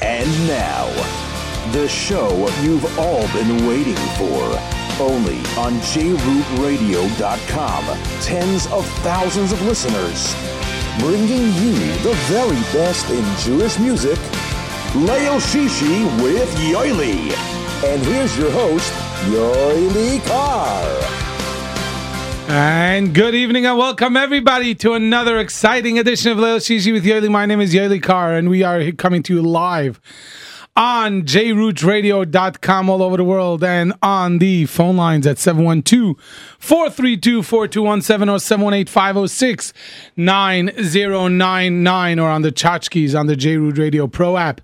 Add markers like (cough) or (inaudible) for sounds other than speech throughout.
And now, the show you've all been waiting for. Only on jrootradio.com. Tens of thousands of listeners. Bringing you the very best in Jewish music. Leil Shishi with Yoely. And here's your host, Yoely Kar. And good evening and welcome everybody to another exciting edition of Leil Shishi with Yoely. My name is Yoely Kar and we are coming to you live on jrootradio.com all over the world and on the phone lines at 712-432-4217 or 718-506-9099 or on the tchotchkes on the JRoot Radio Pro app.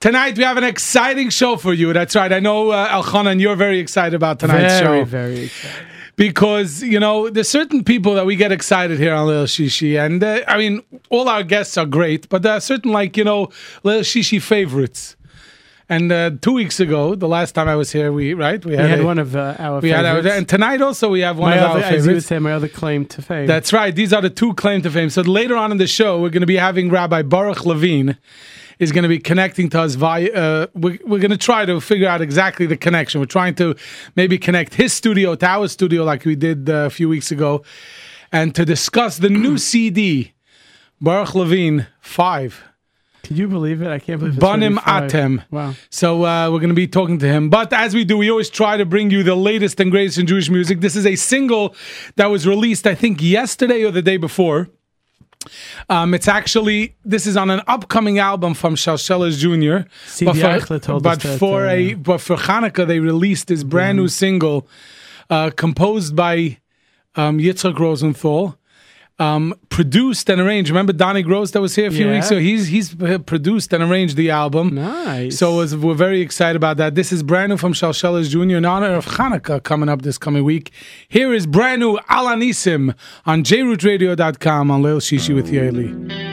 Tonight we have an exciting show for you. That's right. I know uh, Elchanan, you're very excited about tonight's very, show very excited. Because you know there's certain people that we get excited here on Leil Shishi, and uh, I mean all our guests are great, but there are certain like you know Leil Shishi favorites. And uh, two weeks ago, the last time I was here, we right we We had, had a- one of uh, our we had our, and tonight also we have one my of other, our as you would say, my other claim to fame. That's right. These are the two claim to fame. So later on in the show, we're going to be having Rabbi Boruch Levine is going to be connecting to us via. Uh, we're we're going to try to figure out exactly the connection. We're trying to maybe connect his studio to our studio, like we did uh, a few weeks ago, and to discuss the new (clears throat) CD, Boruch Levine Five. Can you believe it? I can't believe Banim Atem. Wow. So uh, we're going to be talking to him. But as we do, we always try to bring you the latest and greatest in Jewish music. This is a single that was released, I think, yesterday or the day before. Um, it's actually this is on an upcoming album from Shalshelas Jr. But told but that, for uh, a but for Hanukkah they released this brand new single uh, composed by um, Yitzhak Rosenthal. Um, produced and arranged. Remember Donnie Gross that was here a few Yeah. weeks ago? He's he's produced and arranged the album. Nice. So was, we're very excited about that. This is brand new from Shalshelas Jr. in honor of Hanukkah coming up this coming week. Here is brand new Alanisim on jrootradio.com on Leil Shishi with Yoely.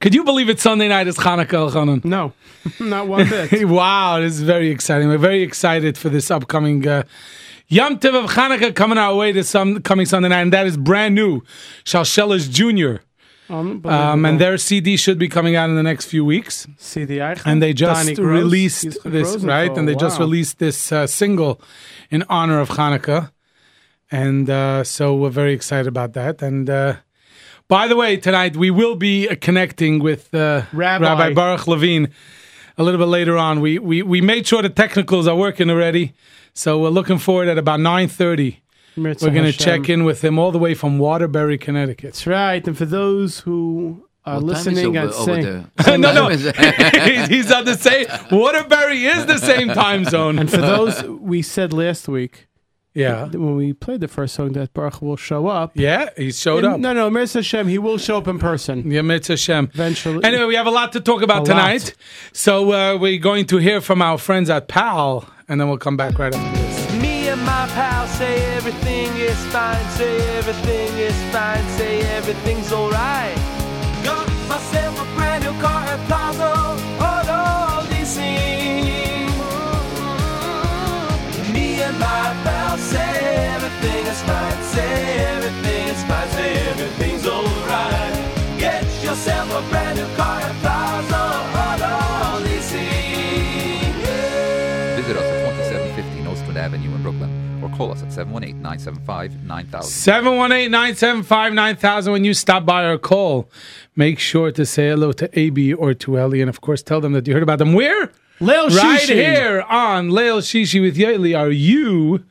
Could you believe it? Sunday night is Hanukkah, Elchanan. No, (laughs) not one bit. (laughs) wow, this is very exciting. We're very excited for this upcoming uh, Yom Tov of Hanukkah coming our way this some, coming Sunday night, and that is brand new. Shalshelas Jr. Um, and their CD should be coming out in the next few weeks. see the And they just Gross, released this, Rosenthal, right? And they just released this uh, single in honor of Hanukkah. And uh, so we're very excited about that. And uh, by the way, tonight we will be uh, connecting with uh, Rabbi. Boruch Levine a little bit later on. We, we, we made sure the technicals are working already. So we're looking forward at about 9.30. We're going to check in with him all the way from Waterbury, Connecticut. That's right. And for those who are What listening over, and over saying, (laughs) no, no. What time is it? (laughs) he's, he's on the same. Waterbury is the same time zone. and for those we said last week yeah, that when we played the first song that Baruch will show up. yeah, he showed up. No, no, Mitzvah Hashem, he will show up in person Yeah, Mitzvah Hashem. eventually. Anyway, we have a lot to talk about A tonight. lot. So uh, we're going to hear from our friends at PAL, and then we'll come back right after this. Me and my pal say everything is fine, say everything is fine, say everything's alright. Got myself a brand new car at Plaza, my pal say everything is fine, say everything is fine, say everything's alright. Get yourself a brand new car at Plaza, auto leasing. Yeah. Visit us at 2750 Nostrand Avenue in Brooklyn or call us at 718-975-9000. 718 975 9000. When you stop by or call, make sure to say hello to AB or to Ellie. And of course, tell them that you heard about them. Where? Leil Right Shishi. here on Leil Shishi with Yoely. Are you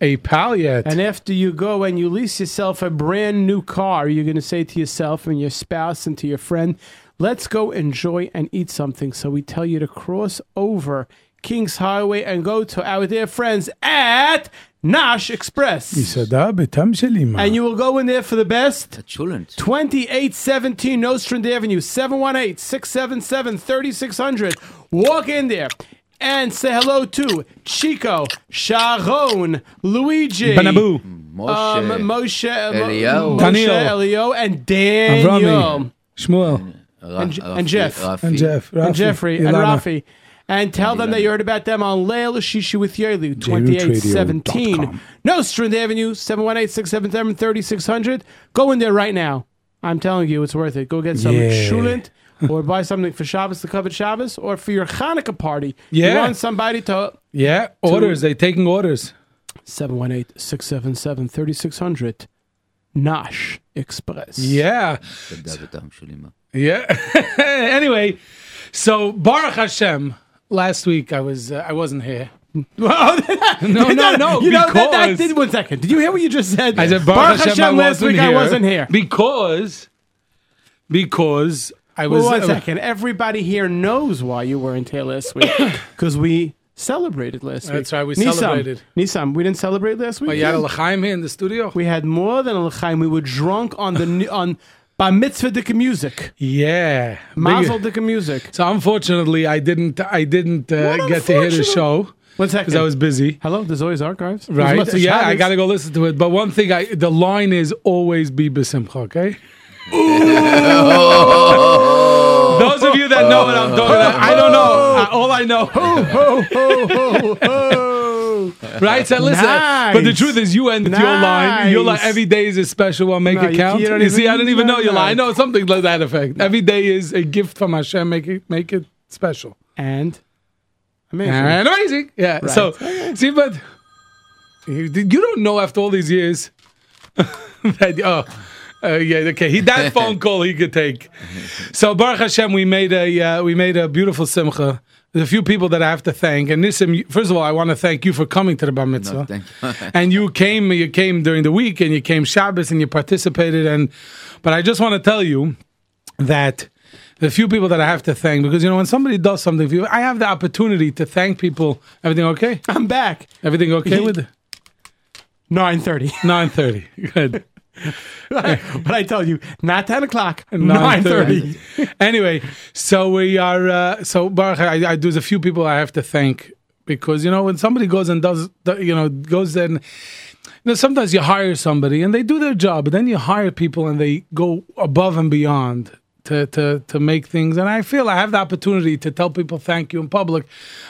a pal yet? And after you go and you lease yourself a brand new car, you're going to say to yourself and your spouse and to your friend, let's go enjoy and eat something. So we tell you to cross over King's Highway and go to our dear friends at Nash Express. מסעדה בתם של אמא. And you will go in there for the best. Chulent. 2817 Nostrand Avenue, 718 677 3600. Walk in there and say hello to Chico, Sharon, Luigi, Banabu. Moshe. um, Moshe, uh, Mo- Eliyahu. Moshe, Daniel. Elio, and Daniel, Avrami. Shmuel. Ra- and, Rafi- and Jeff, Rafi. And Jeff. and Rafi, Jeffrey, and Ilana. Rafi. and tell them that you heard about them on Leil Shishi with Yoely, 2817 Nostrand Avenue 718-677-3600. Go in there right now. I'm telling you, it's worth it. Go get some yeah. (laughs) or buy something for Shabbos to cover Shabbos or for your Hanukkah party. Yeah. You want somebody to Yeah, orders. They taking orders. 718-677-3600. Nash Express. Yeah. Yeah. (laughs) anyway, so Baruch Hashem, Last week I was uh, I wasn't here. (laughs) no, no, no, You know, that, that did one second. Did you hear what you just said? I said Baruch, Hashem, I last week here I wasn't here. because because I was Well, one uh. Everybody here knows why you weren't here last week (coughs) because we celebrated last week. That's right, we Nissim, celebrated. Nissim, we didn't celebrate last week. Oh, you had a l'chaim here in the studio. we had more than a l'chaim. We were drunk on the (laughs) on bar mitzvah dika music, Yeah, mazel Big- dika music. So unfortunately, I didn't I didn't uh, get to hear the unfortunate- show One second. because I was busy. Hello, there's always archives. Right? Mitzvah Yeah, I got to go listen to it. But one thing, I the line is always be besimcha. Okay. Those of you that know what I'm talking about, I don't know. (laughs) All I know, (laughs) right? So listen, but the truth is, you end with your line. Your line Nice. every day is a special one. Make No, it count. you You, see, I don't even know your line. I know something like that effect. Every day is a gift from Hashem. Make it, make it special and amazing. and amazing. Yeah. So see, but you, you don't know after all these years (laughs) that oh. Uh, yeah, okay. He that (laughs) phone call he could take. So Baruch Hashem, we made a uh, we made a beautiful simcha. There's a few people that I have to thank, and Nissim, first of all, I want to thank you for coming to the bar mitzvah. No, thank you. (laughs) and you came, you came during the week, and you came Shabbos, and you participated. And but I just want to tell you that the few people that I have to thank because you know when somebody does something for you, I have the opportunity to thank people. Everything okay? I'm back. Everything okay with Nine thirty. nine thirty? (laughs) Good. (laughs) but I tell you, not ten o'clock. 9:30. anyway, so we are. Uh, so Baruch, I, I, there's a few people I have to thank because you know when somebody goes and does, you know, goes and you know, sometimes you hire somebody and they do their job, but then you hire people and they go above and beyond to, to, to make things. And I feel I have the opportunity to tell people thank you in public.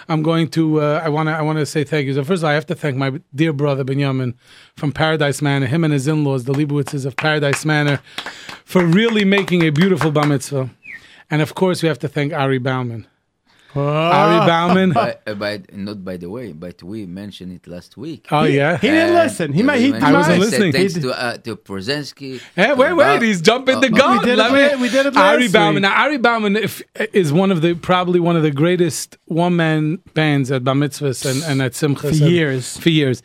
I'm going to, uh, I want to, I want to say thank you. So first of all, I have to thank my dear brother Benjamin from Paradise Manor, him and his in-laws, the Leibowitzes of Paradise Manor, for really making a beautiful bar mitzvah. And of course, we have to thank Ari Bauman. Ari Bauman. by, uh, by, not by the way, but we mentioned it last week. Oh yeah. He didn't And listen. He might. He, mentioned- I wasn't said listening. Thanks He to uh, to Przensky. Hey, wait, wait! He's jumping the gun. we did it Let me- we did it Ari last Bauman. week. Now, Ari Bauman if, is one of the probably one of the greatest one man bands at Bar Mitzvahs and, and at Simchas For and- years. For years.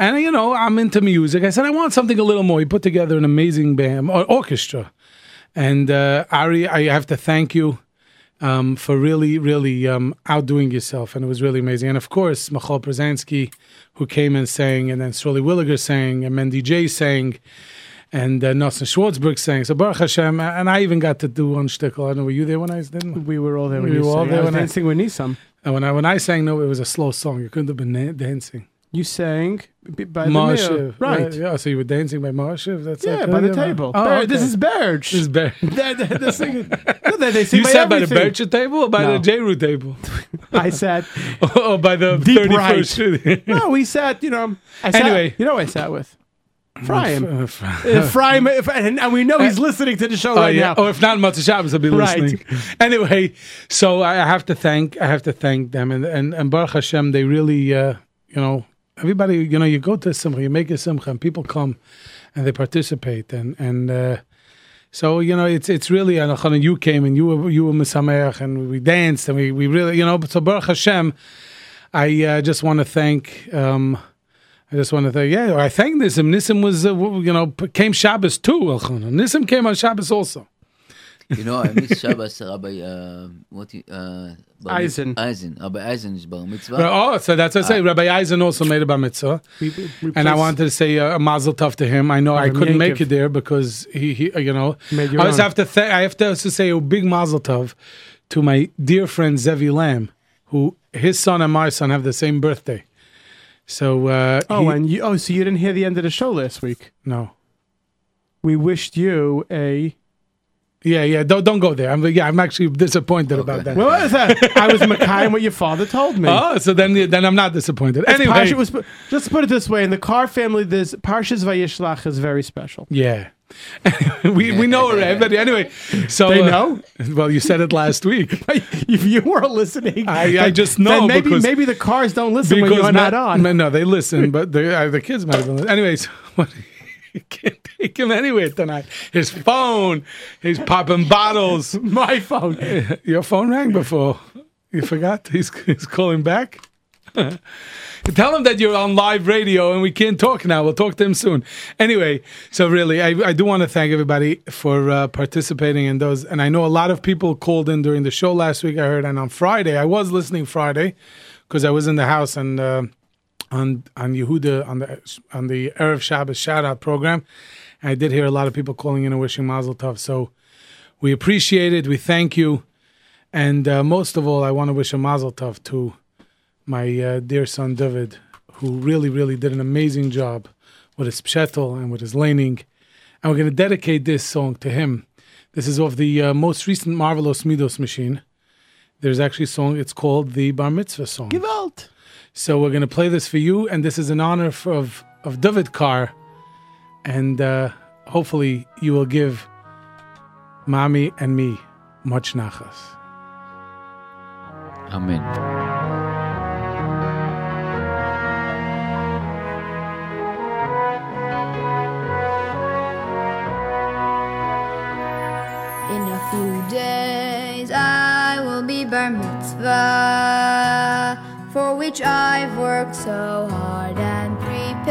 And you know, I'm into music. I said I want something a little more. He put together an amazing band or orchestra. And uh, Ari, I have to thank you um, for really, really um, outdoing yourself, and it was really amazing. And of course, Michal Brzezinski, who came and sang, and then Sroli Williger sang, and Mendy J sang, and uh, Nosson Schwartzberg sang. So Baruch Hashem, and I even got to do one shtickle. I don't know, were you there when I didn't? We were all there when We you were all sang. there I was when I- dancing with Nissim. And when I when I sang, no, it was a slow song. You couldn't have been na- dancing. You sang b- by the meal. Right? Yeah, so you were dancing by Marshiv. That's Yeah, by the table. Oh, Ber- okay. This is Berge. This is Ber- (laughs) They're- they're- they're (laughs) No, they, they sing You by said by the everything. Table or by No. the J-Root table? (laughs) I said, oh, by the Deep 31st? no, we sat, you know. I sat, Anyway. You know who I sat with? Fryham. Uh, Uh, Fryham, if- and, and we know he's listening to the show Oh right yeah. now. Oh, if not Matzah Shabbos, I'll be Right. listening. Anyway, so I have to thank I have to thank them and and, and Baruch Hashem. They really, uh, you know, everybody. You know, you go to a simcha, you make a simcha, and people come and they participate, and and uh, so you know, it's it's really. And Achana, you came and you were you were misameach, and we danced, and we we really, you know. So Baruch Hashem, I uh, just want to thank. Um, I just want to thank, yeah, I thank Nissim. Nissim was, uh, you know, came Shabbos too. Nissim came on Shabbos also. You know, I miss Shabbos, Rabbi, uh, what, you- uh, bar Eisen. Eisen. Rabbi Eisen is bar mitzvah. Oh, so that's what I say. Rabbi Eisen also made a bar mitzvah, We- we- we and I wanted to say uh, a mazel tov to him. I know I couldn't make it there because he, he uh, you know, Made your I also have to th- I have to also say a big mazel tov to my dear friend Zevi Lamb, who his son and my son have the same birthday. So uh, Oh, he- and you, oh, so you didn't hear the end of the show last week? no. We wished you a. Yeah, yeah. Don't don't go there. I'm yeah. I'm actually disappointed about that. What was that? (laughs) I was Mackay and what your father told me. Oh, so then then I'm not disappointed. It's Anyway, Parsha was, just put it this way: in the Kar family, this Parshas Vayishlach is very special. yeah, (laughs) we we know already. But anyway, so They uh, know? well, you said it last week. (laughs) if you weren't listening, I- I then- just know then maybe because- maybe the cars don't listen when you're not, on. No, no, they listen, but the uh, the kids might have been. listening. Anyways, what, you can't take him anywhere tonight. His phone, he's popping bottles. My phone. Your phone rang before. You forgot. He's he's calling back. (laughs) Tell him that you're on live radio and we can't talk now. We'll talk to him soon. Anyway, so really, I, I do want to thank everybody for uh, participating in those. And I know a lot of people called in during the show last week. I heard, and on Friday, I was listening Friday because I was in the house and uh, on on Yehuda on the on the erev Shabbos shout out program. And I did hear a lot of people calling in and wishing Mazel Tov. So we appreciate it. We thank you. And uh, most of all, I want to wish a mazel tov to my uh, dear son David, who really, really did an amazing job with his pshetel and with his laning. And we're going to dedicate this song to him. This is of the uh, most recent Marvelous Middos machine. There's actually a song, it's called the Bar Mitzvah song. Gewalt. So we're going to play this for you, and this is in honor for, of, of David Kar. And uh, hopefully you will give Mommy and me much nachas. Amen. In a few days I will be bar mitzvah, for which I've worked so hard and prepared.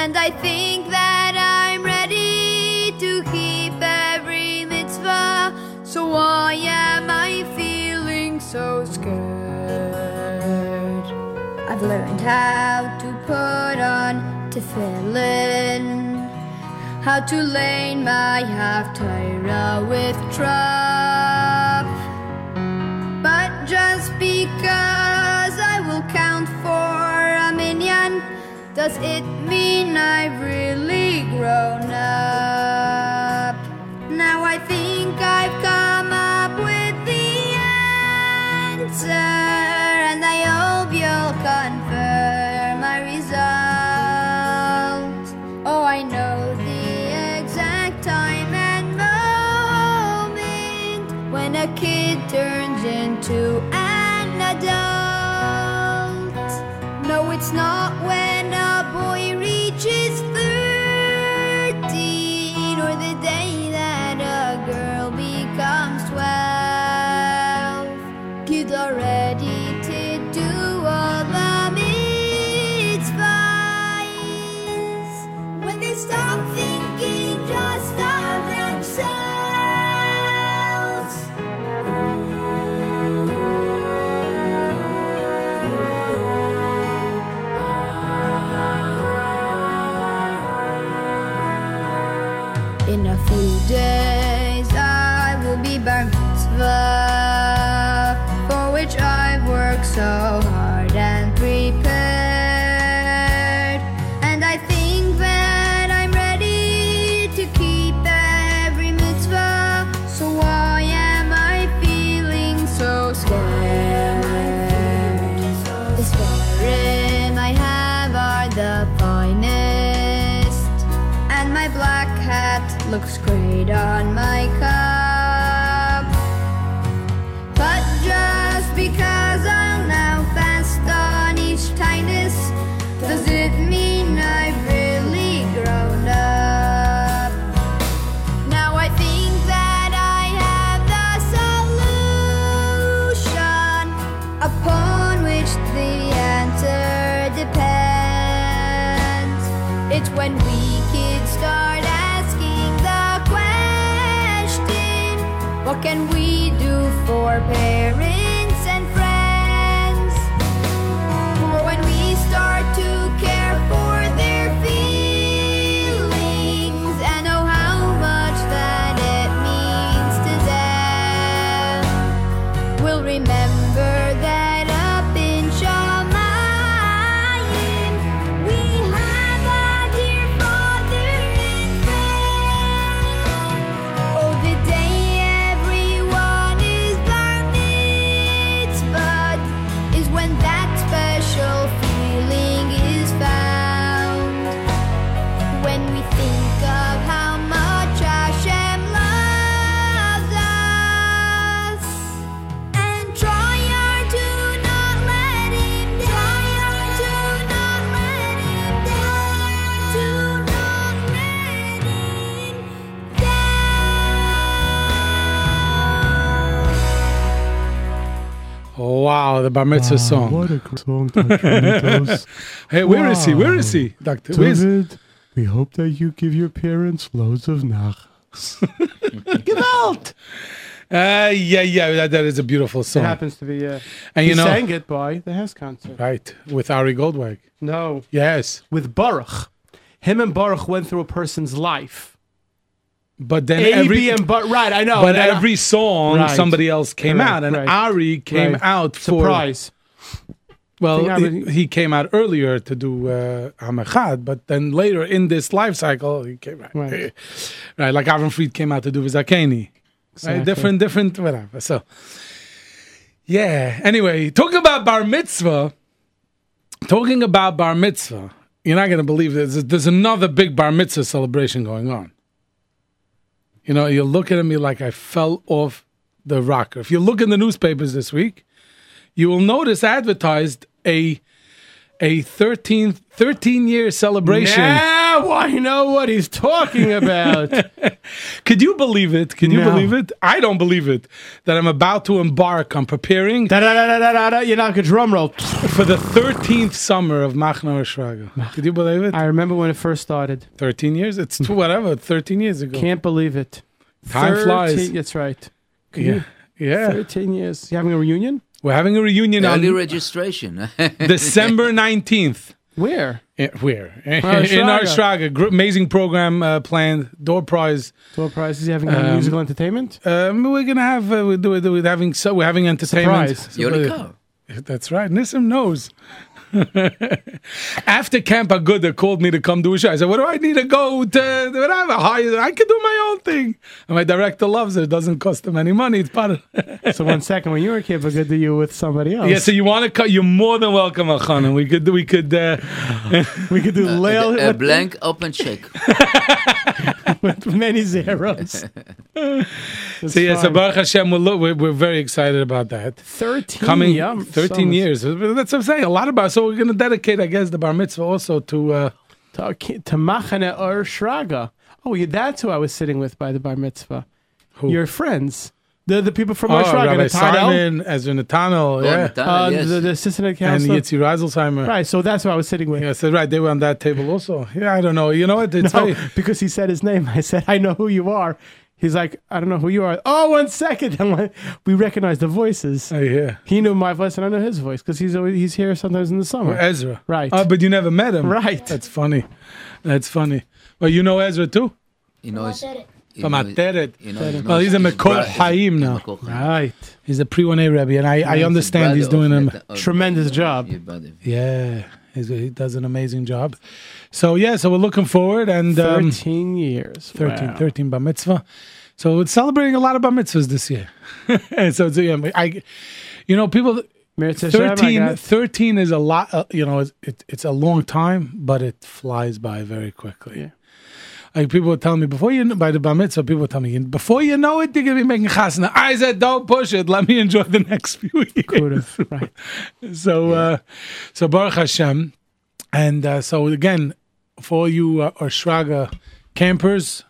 And I think that I'm ready to keep every mitzvah. So why am I feeling so scared? I've learned how to put on tefillin how to lane my half Torah with trop. Does it mean I've really grown up? Now I think I've come up with the answer, and I hope you'll confirm my result. Oh, I know the exact time and moment when a kid turns into upon which the answer depends. It's when we kids start asking the question, what can we do for parents and friends? For when we start to Wow, the bar mitzvah song. What a great song, Dr. Middos. (laughs) Hey, where is he? Where is he, Doctor? Where is David, we hope that you give your parents loads of nachas. (laughs) Gewalt! Uh, yeah, yeah, that, that is a beautiful song. It happens to be, uh, And you know, sang it by the Hess concert. right, with Ari Goldwag. No, Yes. with Baruch. Him and Baruch went through a person's life. But then every B, and Baruch. Right, I know. but every song Right. somebody else came Correct, out and right. Ari came Right. out for Surprise. well he, came out earlier to do uh, Hamachad, but then later in this life cycle he came out. Right. (laughs) Right, like Avram Fried came out to do Vizakeni. Exactly. Right, different different whatever. So yeah. Anyway, talking about bar mitzvah, talking about bar mitzvah, you're not going to believe this. There's another big bar mitzvah celebration going on. You know, you look at me like I fell off the rocker. If you look in the newspapers this week, you will notice advertised a a 13, 13 year celebration. Now I know what he's talking about. (laughs) Could you believe it? Can you No. believe it? I don't believe it. That I'm about to embark on preparing da, da, da, da, da, da, da, you knock a drum roll. for the 13th summer of Machna Shraga. Could you believe it? I remember when it first started. 13 years? It's tw- whatever, 13 years ago. Can't believe it. Time flies. That's right. yeah. Yeah. 13 years. You having a reunion? We're having a reunion Early on registration. (laughs) December 19th. Where? Eh, Where? (laughs) in Shraga. our Shraga. Gr- amazing program uh, planned. Door prize. Door prizes. You having Um, musical entertainment? Um, we're gonna have uh, we're, doing- we're having so we're having entertainment. Surprise. Yoli Kar. That's right. Nissim knows. (laughs) After Camp a Aguda called me to come do a show, I said, "What do I need to go to? Whatever, hire? I can do my own thing." And my director loves it. It doesn't cost him any money. It's part of. (laughs) So one second, when you were a kid, but good to you with somebody else. yeah. So you want to cut? You're more than welcome, Achana. We could. We could. Uh, (laughs) we could do Lail A with, blank open check. with many zeros. so yeah. So Baruch Hashem, we're, we're we're very excited about that. Thirteen, Coming yeah, 13 so- years. That's what I'm saying. A lot about. So we're going to dedicate, I guess, the bar mitzvah also to. Uh, To, to Machane or Shraga. Oh, yeah, that's who I was sitting with by the bar mitzvah. Who? Your friends, the the people from oh, Shraga, Rabbi Natanel, Simon, Ezra Nathaniel, yeah, Nathaniel, uh, yes. the, the assistant and. Yitzi Reiselsheimer. Right, so that's who I was sitting with. Yeah, so right, they were on that table also. Yeah, I don't know. You know what? It's (laughs) No, very, because he said his name. (laughs) I said, I know who you are. He's like, I don't know who you are. Oh, one second. (laughs) I'm like, we recognize the voices. Oh, I hear. He knew my voice and I know his voice because he's always, he's here sometimes in the Or summer. Ezra. Right. Oh, but you never met him. Right. That's funny. That's funny. Well, you know Ezra too? You know, it's, you From know, Ateret. you know, Well, he's a Mekor bro- Chaim he's a now. Right. He's a pre 1A Rebbe, and I, I understand he's doing of him. Nat- of- Tremendous job. Yeah, he's, he does an amazing job. So, yeah, so we're looking forward. and um, 13 years. 13, Wow. 13 bar mitzvah. So it's celebrating a lot of bar mitzvahs this year. (laughs) and so, it's, yeah, I, you know, people, Meretz 13, 13 is a lot, uh, you know, it's, it, it's a long time, but it flies by very quickly. Yeah. Like people would tell me before you know, by the bar mitzvah, people would tell me before you know it, you're gonna be making chasna. I said, don't push it. Let me enjoy the (laughs) next few years. Right. (laughs) So, uh, so Baruch Hashem, and uh, so again, for you uh, or Shraga campers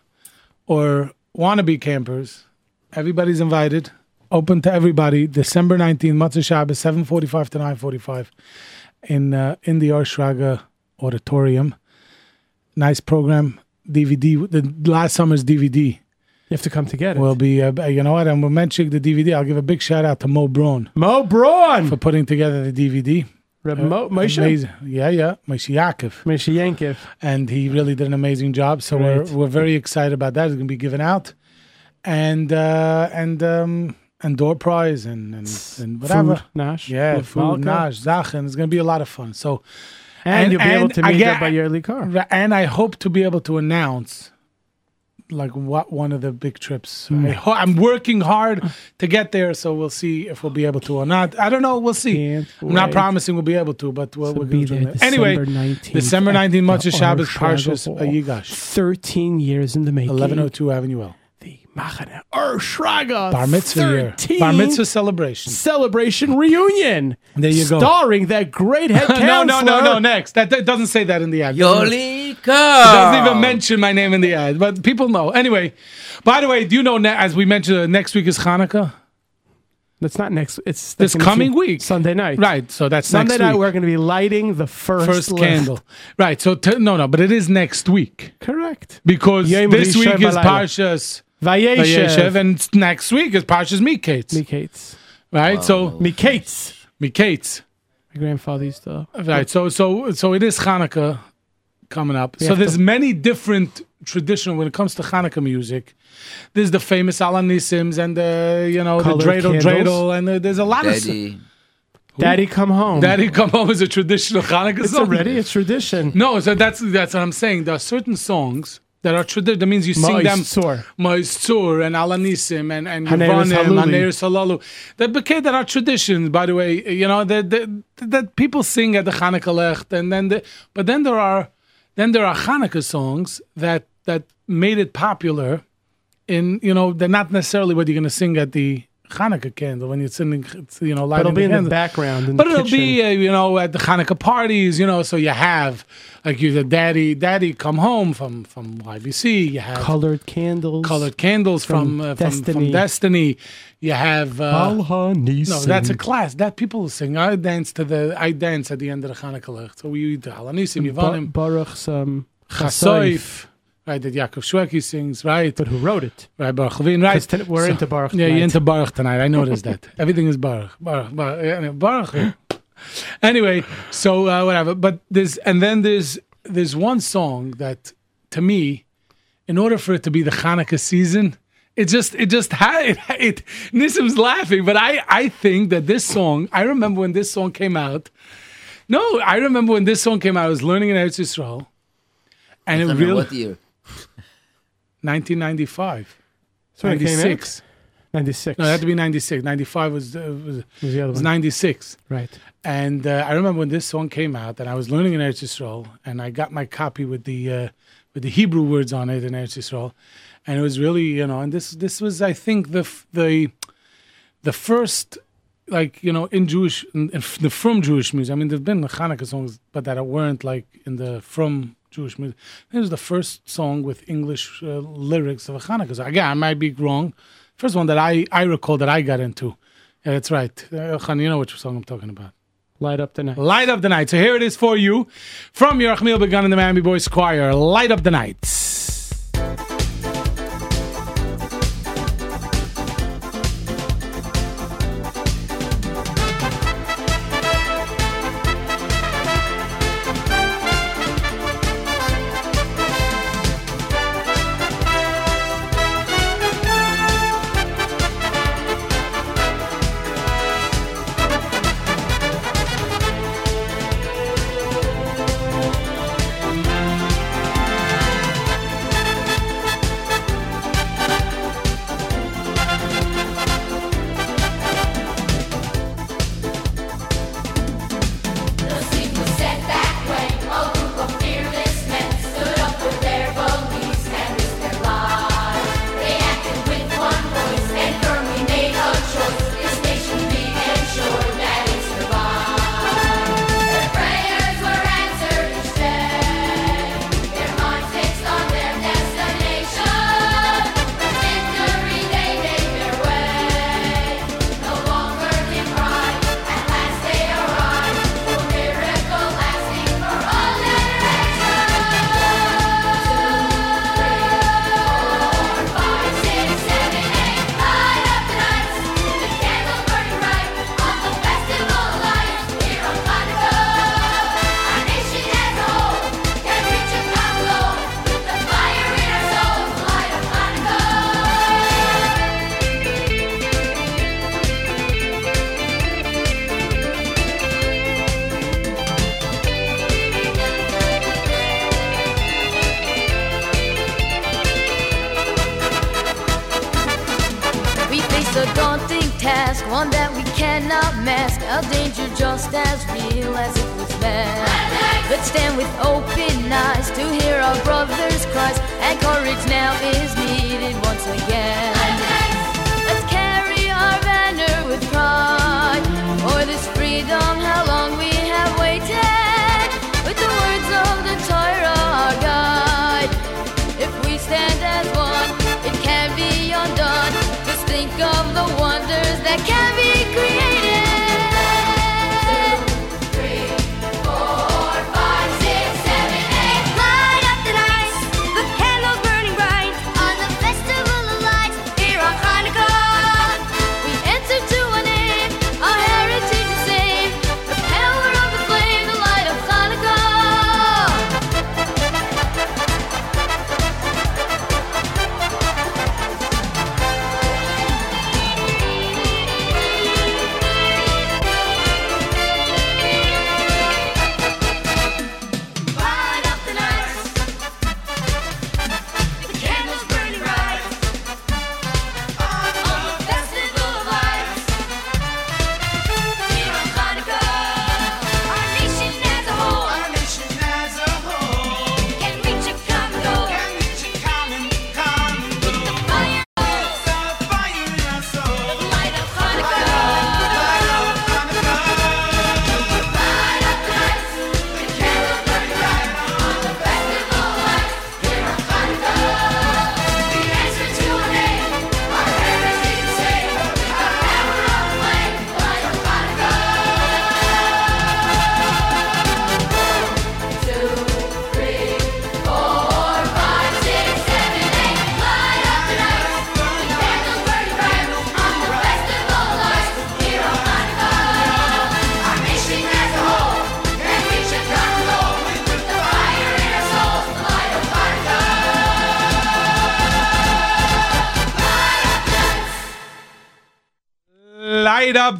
or wannabe campers, everybody's invited. Open to everybody. December nineteenth, Matzah Shabbos, seven forty-five to nine forty-five, in uh, in the Shraga Auditorium. Nice program. DVD. The last summer's DVD You have to come to get it. will be. Uh, you know what? And we're mentioning the DVD. I'll give a big shout out to Mo Braun Mo Braun. for putting together the DVD. Reb Mo, Moshe. Amazing. Yeah, yeah. Moshe Yaakov. Moshe. And he really did an amazing job. So we're we're very excited about that. It's gonna be given out. And uh and um and door prize and and, and whatever. Nash. Yeah, food, Malka. Nash, Zachen. It's gonna be a lot of fun. So And, And- you'll be able to meet get- up by your car. and I hope to be able to announce like what one of the big trips. Hmm. I ho- I'm working hard to get there, so we'll see if we'll be able to or not. I don't know. We'll see. I'm not promising we'll be able to, but we'll, So we're be going there to Anyway, December 19th December at 19th, the Motzei Shabbos, Parshas Shraga Yigash, 13 years in the making. 1102 Avenue L. Machane Ur Shraga. Bar mitzvah year. 13 Bar mitzvah celebration. celebration reunion. There you go. Starring that great head (laughs) no, counselor. no, no, no. Next, that, that doesn't say that in the ad. Doesn't- Yoli doesn't even mention my name in the ad, but people know. Anyway, by the way, do you know as we mentioned, uh, next week is Hanukkah, That's not next. It's This coming be week. Sunday night. right? So that's Sunday night week. we're going to be lighting the first, First candle, right? So t- no, no, but it is next week Correct. because Yom this week is. Parshas Vayeshev, Vayeshev. and next week is Parshas Miketz, Mikates. right? So Mikates. Miketz, My grandfather used to. right? So so so it is Hanukkah coming up. So there's to- many different traditional when it comes to Hanukkah music. There's the famous Alan Nisims and the you know Colored the dreidel candles. dreidel and uh, there's a lot of Daddy. Daddy, come home. Daddy Come Home is a traditional Hanukkah It's song. already a tradition. No, so that's that's what I'm saying. There are certain songs that are traditional. That means you sing them. Ma'isur. Ma'isur and Alanisim and and Haneres Yevanim, Haluli. Haneres Halalu. That became that are traditions. By the way, you know that that, that people sing at the Hanukkah Lecht, and then the, but then there are then there are Hanukkah songs that that made it popular. In you know they're not necessarily what you're going to sing at the Hanukkah candle when you're singing, you know, But lighting it'll be in the background. In But the it'll kitchen. be, uh, you know, at the Hanukkah parties, you know, so you have like you the daddy, daddy come home from from YBC. You have colored candles. colored candles from From uh, from, from Destiny. Destiny. You have uh, no, that's a class that people sing. I dance to the I dance at the end of the Hanukkah. So we do Halanisim, Ba- Yivanim, Baruch's um, Chasoif. Chasoif, right? That Yaakov Shwekey sings, right? But who wrote it? Right, Boruch Levine, right? 'Cause ten- we're So- into Baruch. Yeah, you're tonight. into Baruch tonight. I noticed that. (laughs) Everything is Baruch. Baruch. Baruch. Baruch. (laughs) anyway, so uh, whatever. But there's and then there's there's one song that to me, in order for it to be the Hanukkah season, it just it just (laughs) had it, it Nissim's laughing, but I I think that this song. I remember when this song came out. No, I remember when this song came out. I was learning in Eretz Yisrael, and it I don't really what year? 1995, So when it came out? 96. 96. No, it had to be 96. 95 was uh, was, was the other was one. 96. Right. And uh, I remember when this song came out, and I was learning in Eretz Yisrael, and I got my copy with the uh, with the Hebrew words on it in Eretz Yisrael, and it was really you know, and this this was I think the the the first like you know in Jewish in, in the from Jewish music. I mean, there've been Hanukkah songs, but that weren't like in the from Jewish music. This is the first song with English uh, lyrics of a Hanukkah song. Again, I might be wrong. First one that I I recall that I got into. Yeah, that's right. Uh, you know which song I'm talking about. Light up the night. Light Up the Night. So here it is for you from Yerachmiel Begun in the Miami Boys Choir. Light Up the Nights.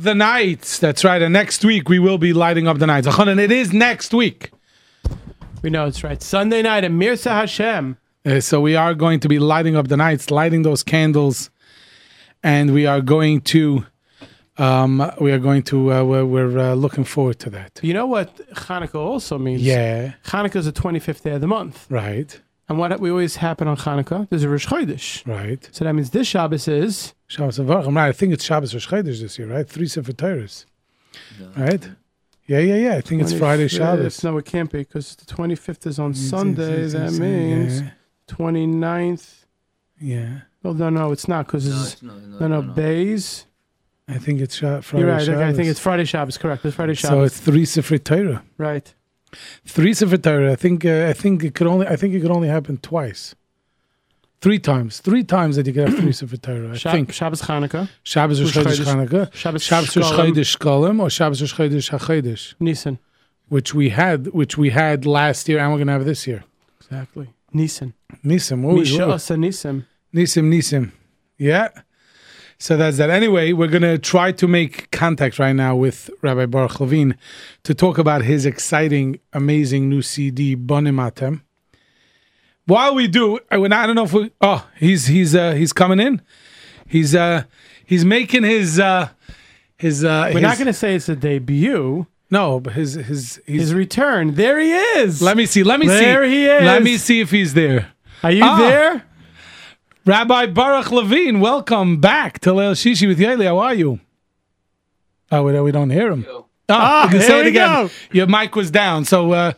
The nights. That's right. And next week we will be lighting up the nights. Elchanan, it is next week. We know it's right. Sunday night at Mirza Hashem. Uh, so we are going to be lighting up the nights, lighting those candles, and we are going to, um, we are going to, uh, we're, we're uh, looking forward to that. You know what Hanukkah also means? Yeah, Hanukkah is the 25th day of the month. right, And what we always happen on Hanukkah, there's a Rosh Chodesh. right. So that means this Shabbos is Shabbos Mevarchim. Right, I think it's Shabbos Rosh Chodesh this year, right? Three Sefer Torahs, right? Yeah, yeah, yeah. I think it's Friday 25th. Shabbos. No, it can't be because the 25th is on It's- Sunday. it's- That it's- means yeah, 29th. yeah. Well, no, no, it's not because No, it's it's no, no, no, no, no. Bays. I think it's Friday You're right. Shabbos. Okay, I think it's Friday Shabbos. Correct. It's Friday Shabbos. so it's three Sefer Torah. right. Three Sefer Torah. I think uh, I think it could only I think it could only happen twice. Three times, three times that you could have three Sefer Torah. I Shab- think Shabbos Hanukkah. Shabbos Rosh Chodesh Chanukah, Shabbos Shabbos Rosh Shkolem, Chodesh Shkolem, or Shabbos Rosh Chodesh HaChodesh, Nisan. which we had, which we had last year, and we're gonna have this year. Exactly. Nisan. Nisim, what was- Misha what- Asa Nisan. Nisim, Nisim, yeah. So that's that. Anyway, we're gonna try to make contact right now with Rabbi Boruch Levine to talk about his exciting, amazing new CD, Banim Atem. While we do, I would- I don't know if we. Oh, he's he's uh, he's coming in. He's uh he's making his uh his uh. We're his, not going to say it's a debut. No, but his his he's. His return. There he is. let me see. Let me see. There he is. Let me see if he's there. Are you Ah. there? Rabbi Boruch Levine, welcome back to Leil Shishi with Yoely. How are you? Oh, we, we don't hear him. Oh, Ah, you can say it again. go. Your mic was down. So, uh,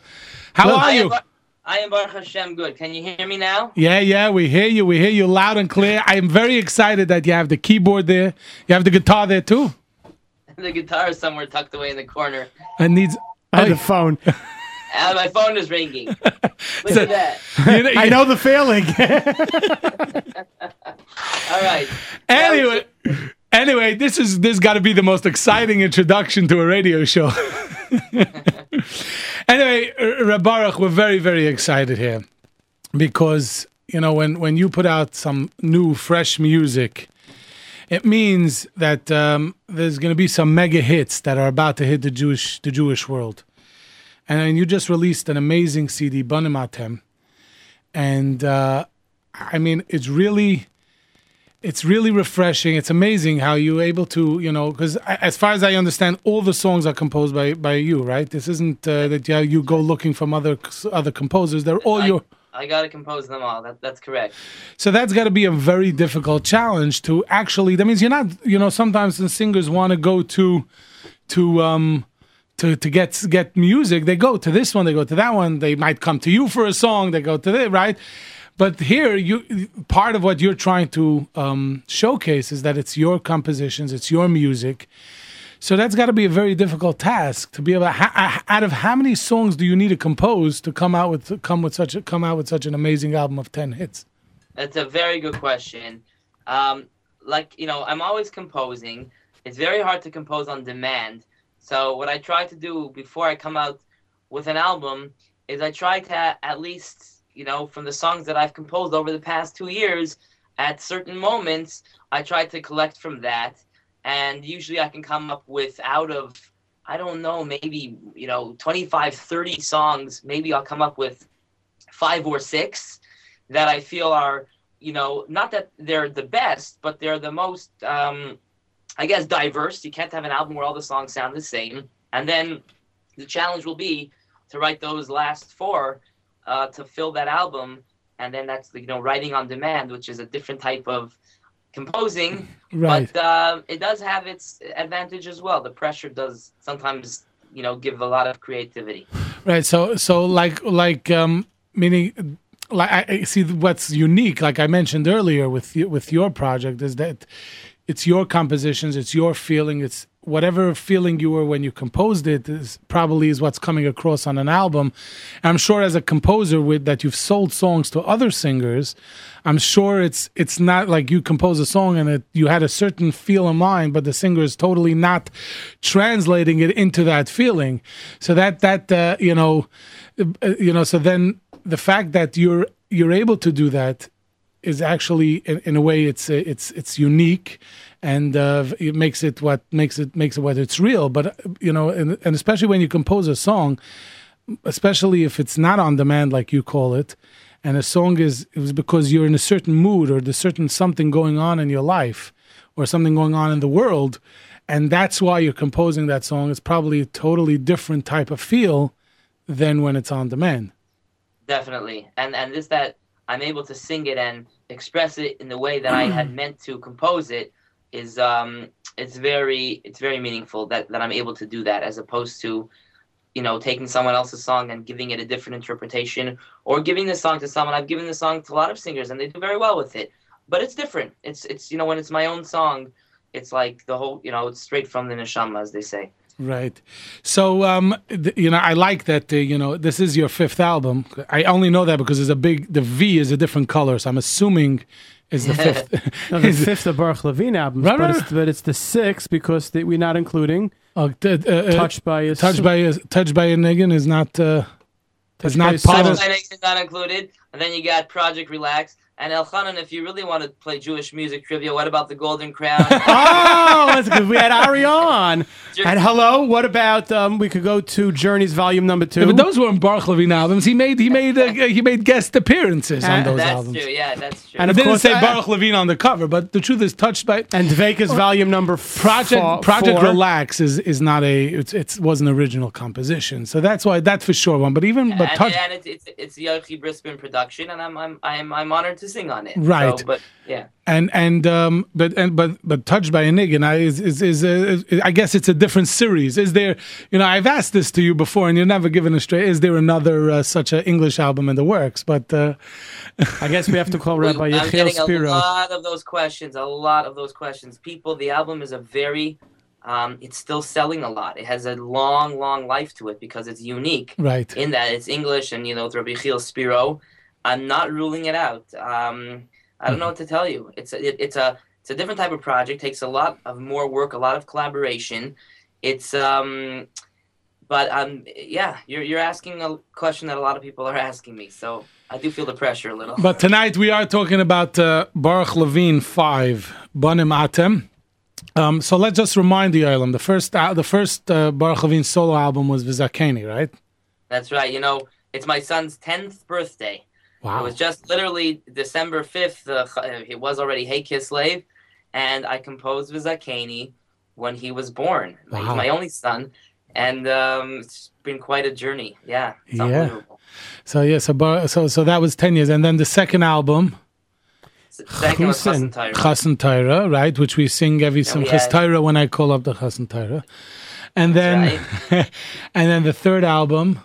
how Look, are I you? am, I am Baruch Hashem good. Can you hear me now? Yeah, yeah, we hear you. We hear you loud and clear. I am very excited that you have the keyboard there. You have the guitar there too. (laughs) the guitar is somewhere tucked away in the corner. It needs. I had Oh, the phone. (laughs) And (laughs) my phone is ringing. (laughs) Look So- at that. you know- I know the feeling. (laughs) All right. Anyway, anyway, this is this got to be the most exciting introduction to a radio show. anyway, R- Reb Boruch, we're very very excited here because you know when when you put out some new fresh music, it means that um, there's going to be some mega hits that are about to hit the Jewish the Jewish world. And you just released an amazing CD, Banim Atem, and uh, I mean it's really it's really refreshing. It's amazing how you're able to, you know, because as far as I understand, all the songs are composed by by you, right? This isn't uh, that yeah, you go looking from other other composers. They're all I, your. I gotta compose them all. That, that's correct. So that's got to be a very difficult challenge to actually. That means you're not, you know, sometimes the singers want to go to, to um, to to get get music. They go to this one, they go to that one. They might come to you for a song. They go to that, right? But here, you part of what you're trying to um, showcase is that it's your compositions, it's your music. So that's got to be a very difficult task to be able. Ha- out of how many songs do you need to compose to come out with come with such a, come out with such an amazing album of ten hits? That's a very good question. Um, like you know, I'm always composing. It's very hard to compose on demand. So what I try to do before I come out with an album is I try to at least you know from the songs that I've composed over the past two years, at certain moments I try to collect from that, and usually I can come up with out of I don't know maybe you know 25, 30 songs. Maybe I'll come up with five or six that I feel are, you know, not that they're the best, but they're the most, um, I guess, diverse. You can't have an album where all the songs sound the same. And then the challenge will be to write those last four uh, to fill that album. And then that's, you know, writing on demand, which is a different type of composing. (laughs) Right. But uh, it does have its advantage as well. The pressure does sometimes, you know, give a lot of creativity. Right. So so like like um meaning like I I see what's unique like I mentioned earlier with with your project is that it's your compositions, it's your feeling, it's whatever feeling you were when you composed it is probably is what's coming across on an album. I'm sure as a composer with that you've sold songs to other singers, I'm sure it's it's not like you compose a song and it, you had a certain feel in mind, but the singer is totally not translating it into that feeling. So that that uh, you know, uh, you know, so then the fact that you're you're able to do that is actually in, in a way it's it's it's unique and uh, it makes it what makes it makes it what it's real. But you know and, and especially when you compose a song especially if it's not on demand like you call it and a song is it was because you're in a certain mood or there's certain something going on in your life or something going on in the world and that's why you're composing that song. It's probably a totally different type of feel than when it's on demand. Definitely, and and this that I'm able to sing it and express it in the way that I had (clears throat) meant to compose it is um it's very it's very meaningful that that I'm able to do that as opposed to you know taking someone else's song and giving it a different interpretation or giving the song to someone. I've given the song to a lot of singers and they do very well with it but it's different. It's it's you know when it's my own song it's like the whole you know it's straight from the neshama as they say Right. So, um, th- you know, I like that. Uh, you know, this is your fifth album. I only know that because it's a big. The V is a different color, so I'm assuming is the fifth. (laughs) No, the (laughs) is- fifth of Boruch Levine albums, Right, but, right, It's, but it's the sixth because the, we're not including uh, t- uh, uh, Touched by a touched by a touched by a Niggun is not uh, is by not a part Soul. of. Dynamics is not included and then you got Project Relax and Elchanan if you really want to play Jewish music trivia what about the Golden Crown (laughs) oh, that's good. We had Ari on. And hello, what about um, we could go to Journey's volume number two? Yeah, but those weren't Boruch Levine albums. He made he made uh, he made guest appearances on those that's albums. true yeah that's true And It of didn't course, say I- Boruch Levine on the cover, but the truth is, touched by and Dveykus volume number Project four- Project four. Relax is is not a it's it's was an original composition, so that's why that's for sure one. But even but and, touch and it's it's it's the Yochi Briskman production and I'm I'm I'm I'm honored to sing on it Right. so, but yeah and and um but and but but touched by a Niggun I- is is is, uh, is I guess it's a different series. Is there you know I've asked this to you before and you're never given a straight. Is there another uh, such an English album in the works? But uh, I guess we have to call (laughs) Rabbi Yechiel I'm Yechiel getting a lot of those questions a lot of those questions people the album is a very um, it's still selling a lot it has a long long life to it because it's unique right. in that it's English and you know it's Rabbi Chiel Spero. I'm not ruling it out. Um, I don't know what to tell you. It's a, it, it's a it's a different type of project. Takes a lot of more work, a lot of collaboration. It's um, but um, yeah, you're you're asking a question that a lot of people are asking me. So I do feel the pressure a little. But tonight we are talking about uh, Boruch Levine five Banim Atem. Um, so let's just remind the island the first uh, the first uh, Boruch Levine solo album was Vizakeni, right? That's right. You know, it's my son's tenth birthday. It was just literally December 5th. Uh, it was already Hey Kiss Slave. And I composed Vizakani when he was born. He's my only son. And um, it's been quite a journey. Yeah. It's Yeah. So yeah, so so so that was ten years, and then the second album, S- Second was Husin. Tyra. Right, which we sing every Simchas yeah. Torah when I call up the Chassan Torah, and then (laughs) and then the third album,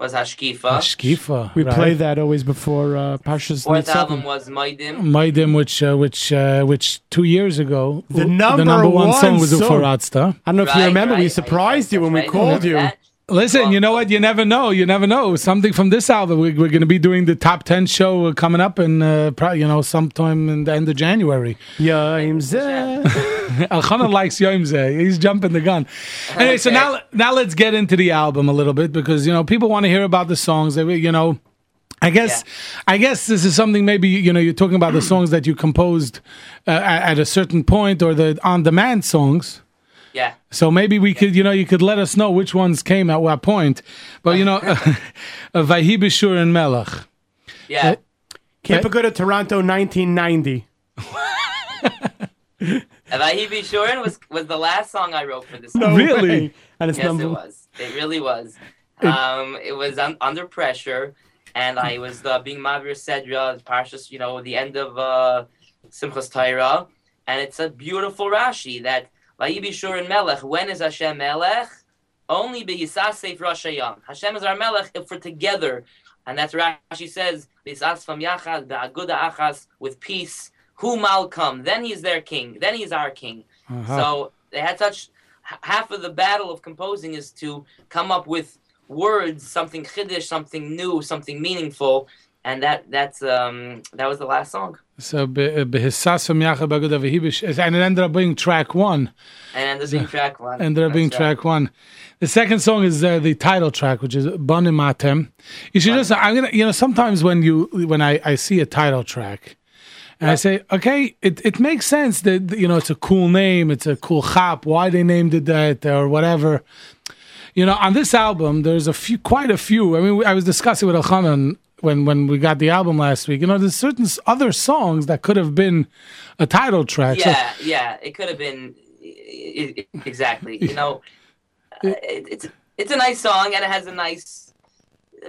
Was Hashkifa. Shkifa. We right? play that always before uh, Parshas Fourth Nitzavim. album was Maidim. Maidim, which uh, which uh, which two years ago The the number number one, one song was song. Ufaratsta. I don't know if you Right, remember, we surprised right, you when we called you. That- Listen, you know what? You never know. You never know. Something from this album. We, we're going to be doing the top ten show coming up in uh, pro- you know sometime in the end of January. Yom Zeh. (laughs) Elchanan likes Yom Zeh. He's jumping the gun. Anyway, so now now let's get into the album a little bit because you know people want to hear about the songs. They, you know, I guess I guess this is something maybe you know you're talking about the songs that you composed uh, at, at a certain point or the on demand songs. Yeah. So maybe we could, you know, you could let us know which ones came at what point. But you know, (laughs) (laughs) Vayhi B'Shur and Melech. Yeah. Can't go to Toronto 1990. (laughs) Vahibi Shurin was, was the last song I wrote for this No. Really? And it's yes, number it was. It really was. Um, it was un- under pressure, and I was uh, being Mavir Sedra, Parshas, you know, the end of uh, Simchas Torah, and it's a beautiful Rashi that Vayibi Shur and Melech. When is Hashem Melech? Only be Yisasef Rosh Hashanah. Hashem is our Melech if we're together, and that's Rashi says. Yisas from Yachad be'aguda achas with peace. Who Malcolm? Then he's their king. Then he's our king. Uh-huh. So they had such half of the battle of composing is to come up with words, something chiddush, something new, something meaningful, and that that's um that was the last song. So be- Behissas from Yachad and it ended up being track one. And ended up being track one. Ended up being That's right. track one. The second song is uh, the title track, which is Banim Atem. You should just, I'm gonna, you know, sometimes when you when I I see a title track. And I say, okay, it, it makes sense that you know it's a cool name, it's a cool chap. Why they named it that or whatever. You know, on this album, there's a few, quite a few. I mean, I was discussing with Elchanan when when we got the album last week. You know, there's certain other songs that could have been a title track. So- Yeah, yeah, it could have been exactly. You know, (laughs) uh, it, it's it's a nice song and it has a nice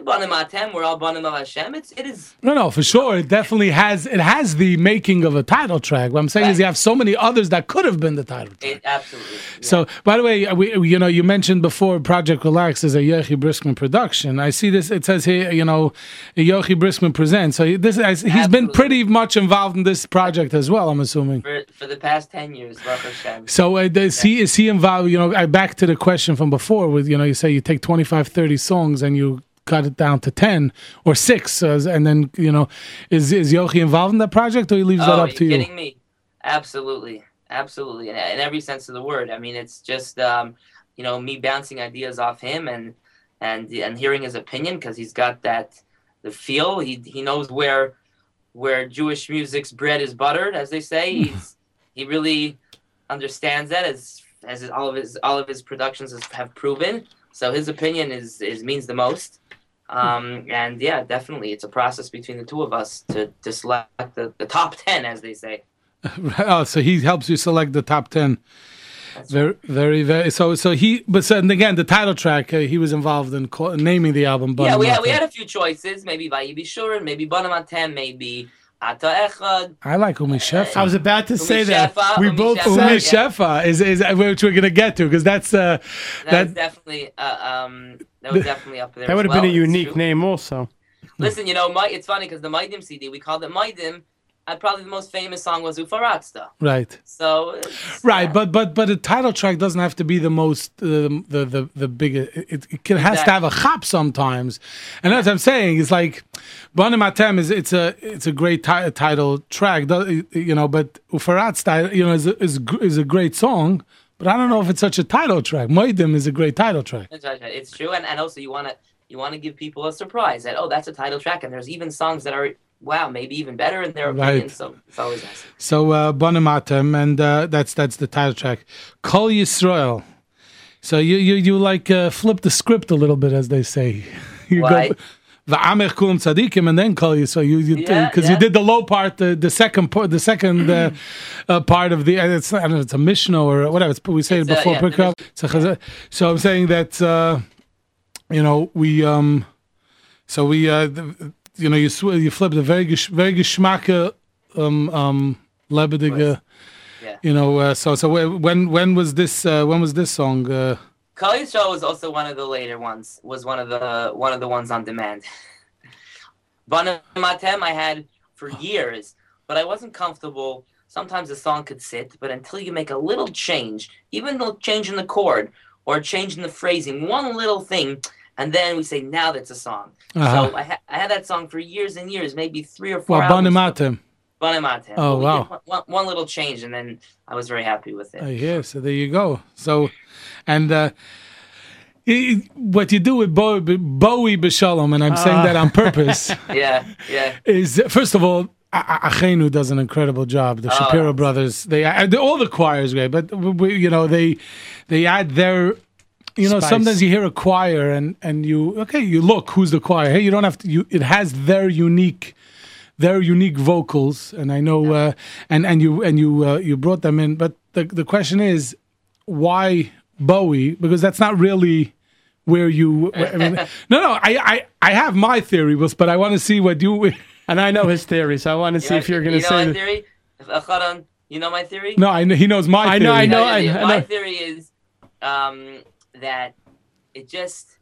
Banim Atem. We're all Banim of Hashem. It's it is No, no, for sure. It definitely has. It has the making of a title track. What I'm saying is, you have so many others that could have been the title. track. it absolutely. So, by the way, we, you know, you mentioned before Project Relax is a Yochi Briskman production. I see this. It says here, you know, Yochi Briskman presents. So this, I- he's been pretty much involved in this project as well. I'm assuming. For for the past ten years, So uh, is he is he involved? You know, I back to the question from before. With you know, you say you take 25, 30 songs and you cut it down to ten or six, uh, and then you know, is is Yochi involved in that project or he leaves that oh, up are to you you? kidding me? Absolutely, absolutely, in, in every sense of the word. I mean, it's just um, you know me bouncing ideas off him and and and hearing his opinion because he's got that the feel. He he knows where where Jewish music's bread is buttered, as they say. (laughs) He's he really understands that as as all of his all of his productions has, have proven. So his opinion is is means the most. Um, and yeah, definitely, it's a process between the two of us to, to select the, the top (laughs) ten, as they say. (laughs) oh, so he helps you select the top ten. Very, very, very. So, so he. But so, and again, the title track, uh, he was involved in call, naming the album. yeah, we had, we had a few choices. Maybe Vayibi Shurin, maybe Banim Atem, maybe. I like Umi Shefa. I was about to say that. Shefa, We Umi both Shefa, Umi said. yeah. Shefa is, is which we're gonna get to because that's uh, That was that. definitely uh, um that was definitely up there. That would as have been a. It's unique true. name, also. Listen, you know, my, it's funny because the Maidim CD we called it Maidim. And probably the most famous song was Ufaratsta. Right, So right, yeah. but but but a title track doesn't have to be the most um, the the the biggest. It, it can, has to have a chap sometimes, and that's what I'm saying. It's like Banim Atem is it's a it's a great ti- title track, you know. But Ufaratsta, you know, is a, is is a great song. But I don't know if it's such a title track. Moedim is a great title track. That's right, right. It's true, and, and also you want to you want to give people a surprise that oh that's a title track, and there's even songs that are wow maybe even better in their Right. opinion. So it's always nice. So uh, Banim Atem, and uh, that's that's the title track. Kol Yisrael. So you you you like uh, flip the script a little bit, as they say. (laughs) You Why? go Va'amech kulam tzadikim, and then Kol Yisrael. You you Yeah, because you did the low part, the, the second part, the second uh, (clears throat) uh, part of the. uh, It's I don't know, it's a Mishnah or whatever. It's, we say it uh, before. yeah, the Pirkei Av. It's a chazal. so I'm saying that uh, you know we um so we uh the, you know you sw- you flip the very gesh- very geschmacke um um lebedige Yeah. you know uh, so so when when was this uh, when was this song uh Kali Show was also one of the later ones. Was one of the one of the ones on demand. (laughs) Matem I had for years, but I wasn't comfortable. Sometimes a song could sit, but until you make a little change, even a change in the chord or a change in the phrasing, one little thing, and then we say now that's a song. Uh-huh. So I, ha- I had that song for years and years, maybe three or four. well Banim Atem. Oh, we wow. One, One, little change, and then I was very happy with it. uh, yeah so there you go so and uh i- what you do with Bowie, Bowie B'Shalom, and I'm saying that on purpose, (laughs) yeah, yeah. is first of all, Achenu does an incredible job. The Oh, Shapiro brothers, they all the choirs great, but we, you know they they add their. You know, Spice. sometimes you hear a choir and and you okay, you look who's the choir. Hey, you don't have to. You it has their unique, their unique vocals, and I know, uh, and and you and you uh, you brought them in. But the the question is, why Bowie? Because that's not really where you. I mean, (laughs) no, no. I I I have my theory, but but I want to see what you. (laughs) And I know his theory, so I want to see if you're going to you know say my theory? You know my theory? No, I know he knows my. I know, theory. I know, Yeah, yeah, I my know. theory is um, that it just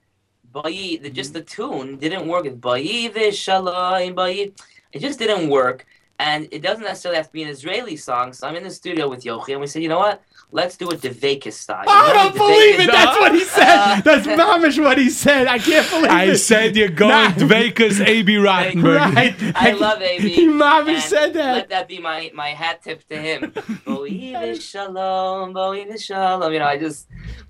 Bayi, the, just the tune didn't work. Bayi v'shalom, Bayi. It just didn't work, and it doesn't necessarily have to be an Israeli song. So I'm in the studio with Yochi, and we said, you know what? Let's do it Dveykus style. You I don't believe it. That's what he said. Uh, That's mamish what he said. I can't believe I it. I said you're going to Vegas, Abie Rotenberg. Right. I love Abie. He mamish said that. Let that be my, my hat tip to him. (laughs) Bo'i v'shalom, bo'i v'shalom. You know, I just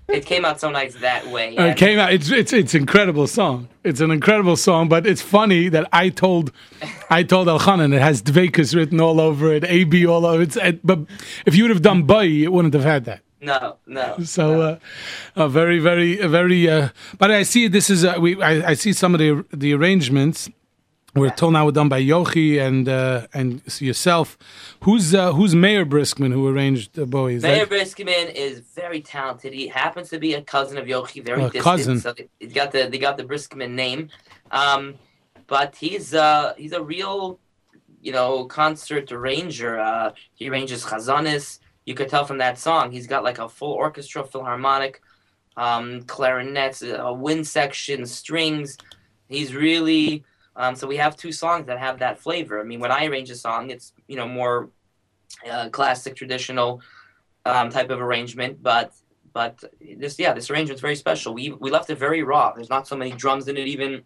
it came out so nice that way. It And- came out. It's it's it's incredible song. It's an incredible song, but it's funny that I told I told Elchanan it has Dveykus written all over it, Abie all over it. It's- But if you would have done Bay, it wouldn't have had that. no, no. So uh, uh, very very very. Uh, but I see this is uh, we. I, I see some of the the arrangements. We're told now were done by Yochi and uh, and yourself. Who's uh, who's Meir Briskman who arranged uh, Bowie? Is Meir that- Briskman is very talented. He happens to be a cousin of Yochi, very distant. cousin. So they got the they got the Briskman name, um, but he's uh he's a real, you know, concert arranger. Uh, he arranges chazanis. You could tell from that song. He's got like a full orchestra, philharmonic, um, clarinets, a wind section, strings. He's really um, so we have two songs that have that flavor. I mean, when I arrange a song, it's you know more uh, classic, traditional um, type of arrangement, but but this yeah, this arrangement's very special. We we left it very raw. There's not so many drums in it, even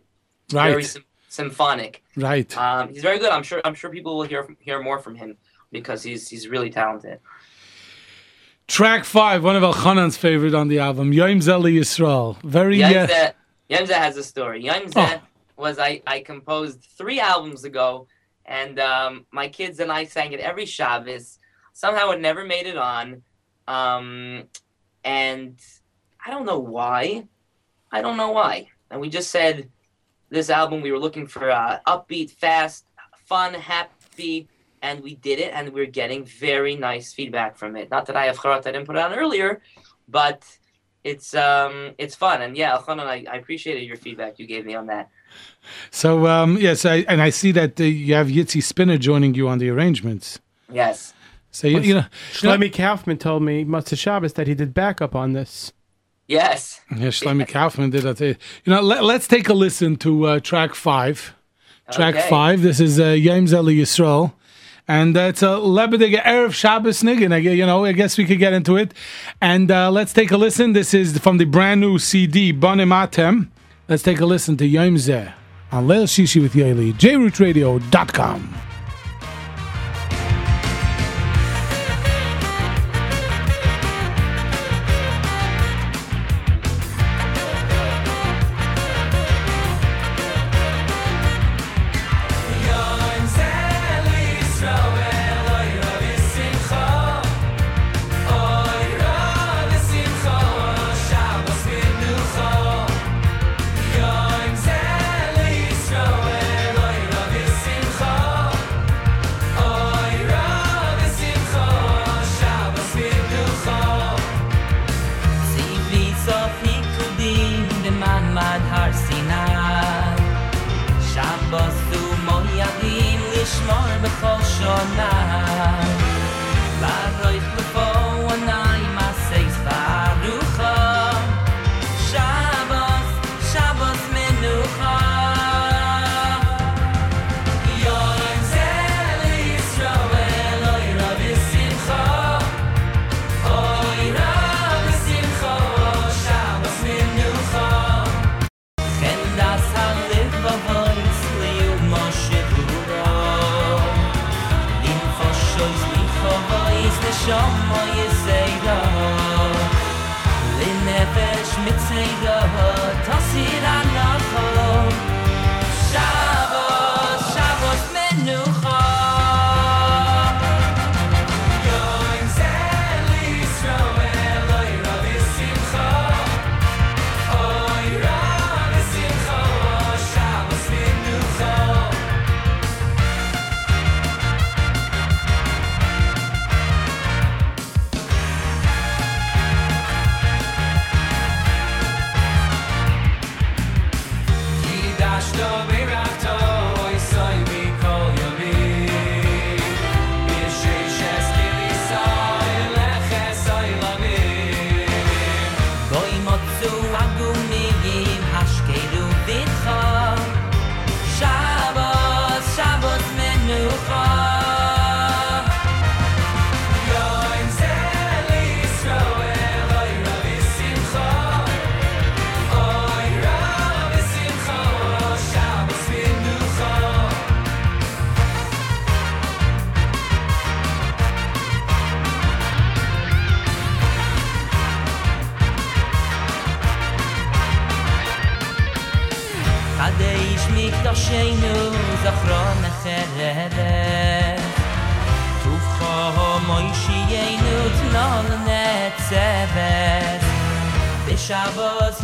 very right, sym- symphonic. right. Um, he's very good. I'm sure I'm sure people will hear hear more from him because he's he's really talented. Track five, one of Elchanan's favorite on the album, Yom Zeh L'Yisrael. Very Yemza Yemza has a story. Yemza Oh. Was I I composed three albums ago, and um, my kids and I sang it every Shabbos. Somehow it never made it on, um, and I don't know why. I don't know why. And we just said this album we were looking for uh, upbeat, fast, fun, happy, and we did it, and we're getting very nice feedback from it. Not that I have charat, I didn't put it on earlier, but it's um it's fun and yeah Elchanan, I, I appreciated your feedback you gave me on that So um, yes, I, and I see that uh, you have Yitzi Spinner joining you on the arrangements. yes So you, you know, Shlomi Kaufman told me Motzei Shabbos that he did backup on this. yes yeah, Shlomi Kaufman did that. You know, let, us take a listen to uh, track five. Track Okay. five. This is uh, Yom Zeh L'Yisrael. And uh, it's a Lebedige Erev Shabbos Niggin. I, you know, I guess we could get into it. And uh, let's take a listen. This is from the brand new CD, Banim Atem. Let's take a listen to Yom Zeh on Leil Shishi with Yoely, jrootradio.com.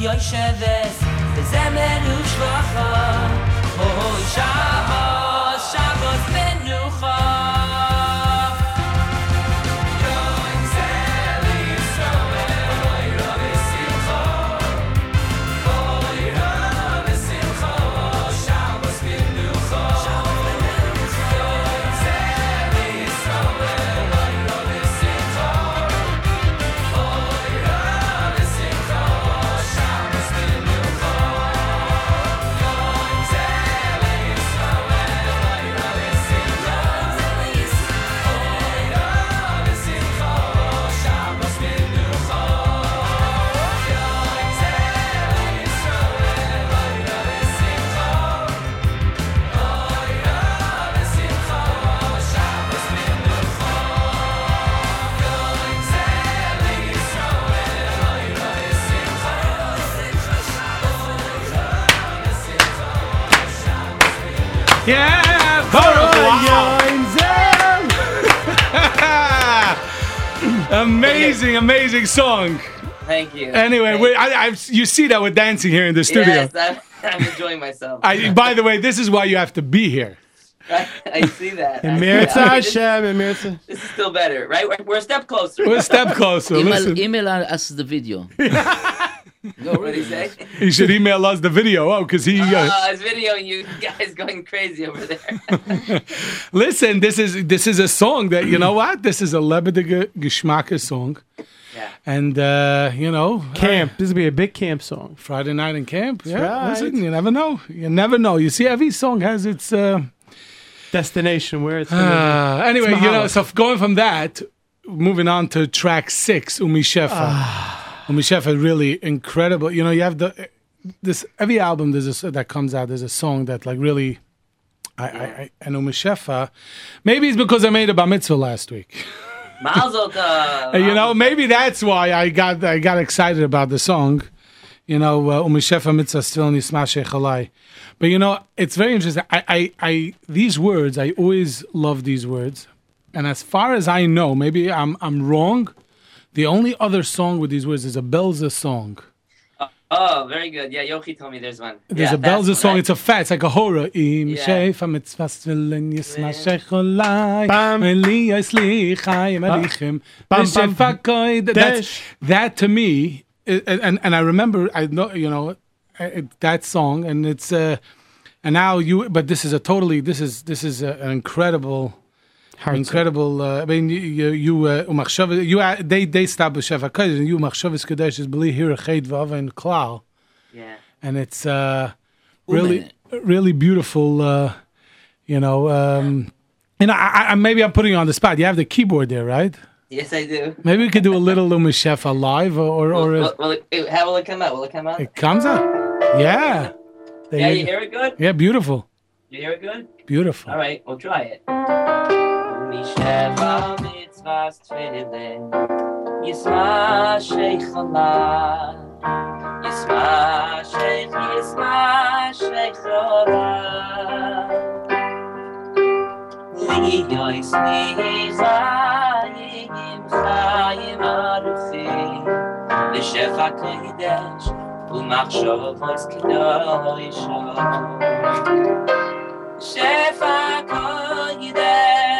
די איך שוזסט, דזעמער amazing, amazing song. Thank you. Anyway, Thank we, I, I, you see that we're dancing here in the studio. Yes, I'm, I'm enjoying myself. I, by the way, this is why you have to be here. (laughs) I see that. I see Emirza that. Ah, this- Hashem, Emirza. This is still better, right? We're, we're a step closer. We're a step closer. Email, Listen, email us the video. (laughs) (laughs) What did he say? he should email us the video. Oh, because he. Uh, Uh, his video, you guys going crazy over there. (laughs) listen, this is this is a song that you know what? This is a lebedige geschmacke song, yeah. and uh, you know, Camp. This will be a big camp song. Friday night in camp. Yeah, right. listen, you never know. You never know. You see, every song has its. Uh, Destination where it's gonna uh, anyway, It's you know, so going from that, moving on to track six, Umi Shefa. Umi Shefa, really incredible. You know, you have the this every album there's a that comes out. There's a song that like really. I, I, I and Umi Shefa, maybe it's because I made a bar mitzvah last week. (laughs) You know, maybe that's why I got I got excited about the song. You know, uh, Umishefa mitzvah still nismashe chalai. But you know, it's very interesting. I, I, I, these words, I always love these words. And as far as I know, maybe I'm, I'm wrong. The only other song with these words is a Belza song. Oh, very good. Yeah, Yochi told me there's one. There's yeah, a Belza song. right. It's a fat. It's like a horror. Im Yeah. shefa mitzvah svilin yismashe chalai. Eli yisli chayim alichem. Bam, V'shefa. That's, that to me, and, and and I remember, I know, you know, that song, and it's uh, and now you, but this is a totally, this is this is a, an incredible, incredible. Uh, I mean, you you you uh, you uh, they they stop with shefa kodesh, and you umachshavas kodesh is believe here a ched vav and klal, Yeah. and it's uh, really really beautiful. Uh, you know, um, you know, I, I, maybe I'm putting you on the spot. You have the keyboard there, right? Yes, I do. Maybe we could do a little Umi Shefa live, or or, or Will, will it, it- how will it come out? Will it come out? it comes out. Yeah. There yeah, you you hear it good? Yeah, beautiful, You hear it good? beautiful. All right, we'll try it. mi sheva mit vas tfele is ma sheikh la is ma sheikh is ma sheikh la li yois ni zayim khayim arfi le shefa kodesh u machshov vas kedosh shefa kodesh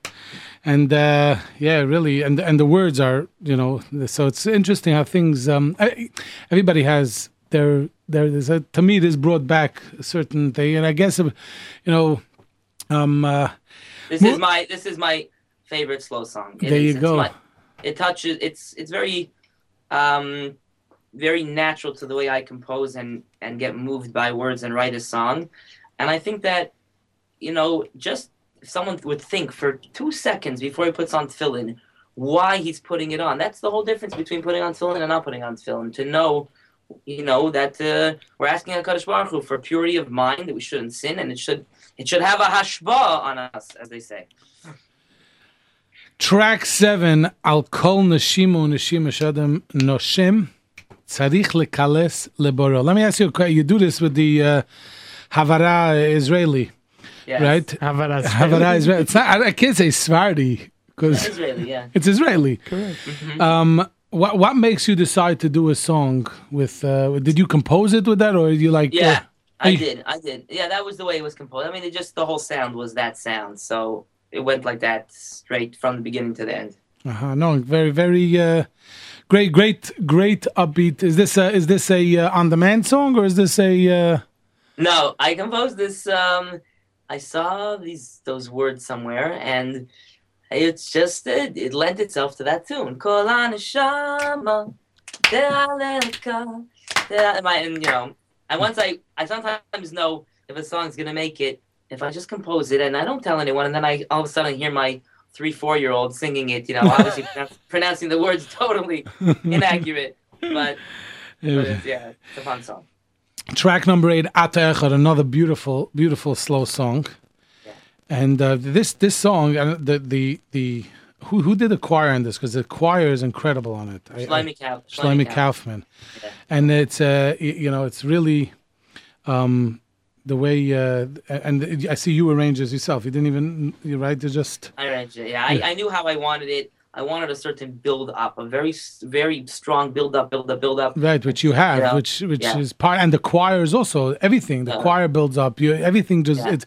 And uh, yeah, really, and and the words are, you know, so it's interesting how things. Um, I- everybody has their their. There's a, to me, this brought back a certain thing, and I guess, uh, you know, um, uh, This is my this is my favorite slow song. It There is- you go. my- it touches. It's it's very, um, very natural to the way I compose and and get moved by words and write a song, and I think that you know, just someone would think for two seconds before he puts on tefillin why he's putting it on. That's the whole difference between putting on tefillin and not putting on tefillin. To know, you know, that uh, we're asking Hakadosh Baruch Hu for purity of mind that we shouldn't sin, and it should it should have a hashba on us, as they say. Track seven, Al Kol Nashimu Nashim Shadam Noshim Tzarich Lekales Leboro. Let me ask you. You do this with the uh, Havara Israeli, Yes. right? Havara Havara Israeli. It's not, I, I can't say Svardi because it's Israeli, yeah. it's Israeli. Correct. Um, what what makes you decide to do a song with? Uh, did you compose it with that, or you like? Yeah, uh, I you- did. I did. Yeah, that was the way it was composed. I mean, it just the whole sound was that sound, so it went like that straight from the beginning to the end. Uh-huh. No, very, very uh, great, great, great upbeat. Is this a, is this a uh, on-demand song or is this a? Uh, No, I composed this. Um, I saw these those words somewhere, and it's just it, it lent itself to that tune. Kol haneshama de'aleka de'al- my- And you know, and once I I sometimes know if a song's gonna make it if I just compose it and I don't tell anyone, and then I all of a sudden hear my three four year old singing it. You know, (laughs) obviously pronouncing the words (laughs) totally (laughs) inaccurate, but, but it's, yeah, it's a fun song. Track number eight, Ata Echad, another beautiful, beautiful slow song. And uh, this this song, uh, the the the who who did the choir on this? Because the choir is incredible on it. Shlomi Kauf- Shlomi Kauf. Kaufman, and it's uh you know it's really um the way uh and I see you arrange this yourself. You didn't even you right to just I arranged it. Yeah, I, I knew how I wanted it. I wanted a certain build up, a very very strong build up, build up, build up. Right, which you have, Yeah. which which Yeah. is part, and the choir is also everything. The Yeah. choir builds up. You everything just it's,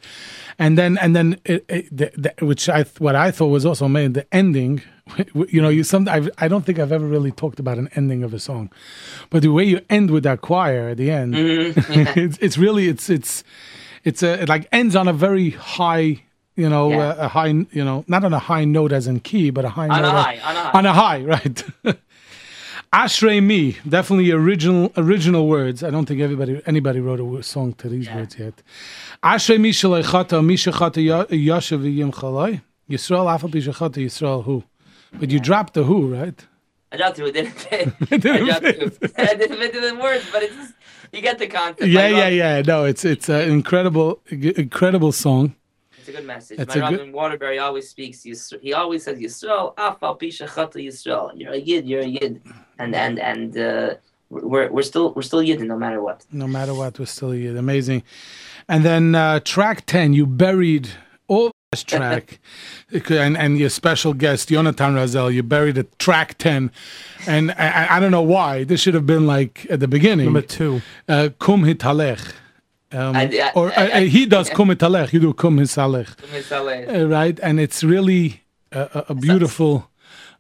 and then and then it, it, the, the, which I what I thought was also made the ending. (laughs) You know, you some I I don't think I've ever really talked about an ending of a song, but the way you end with that choir at the end, Mhm, (laughs) it's it's really it's it's it's a it like ends on a very high. You know, Yeah. uh, a high, you know, not on a high note as in key, but a high On a note. high, on a high. On a high, right. (laughs) Ashrei me, definitely original original words. I don't think everybody anybody wrote a song to these words yet. Ashrei mi shalechata mi shechata yashav yim chalai Yisrael afal shechata Yisrael who, but you dropped the who right. I dropped. It didn't fit. It (laughs) I didn't dropped it. (laughs) I didn't fit the words, but it's just, you get the concept. Yeah, yeah, yeah. No, it's it's an incredible incredible song. It's a good message. It's My a good- Waterbury always speaks. Yisrael. He always says Yisrael afal pisha chata Yisrael. You're a yid. You're a yid. And and and uh, we're we're still we're still yid no matter what. No matter what, we're still uh, amazing. And then uh, track ten, you buried all this track, (laughs) and and your special guest Jonathan Razel, you buried at track ten, and I, I- I don't know why. This should have been like at the beginning. Number two. uh, Kum hitalech. Um, I- I- or uh, I- uh, he does kum hitalech, you do kum hisalech, Such uh, right? And it's really a, a, a beautiful,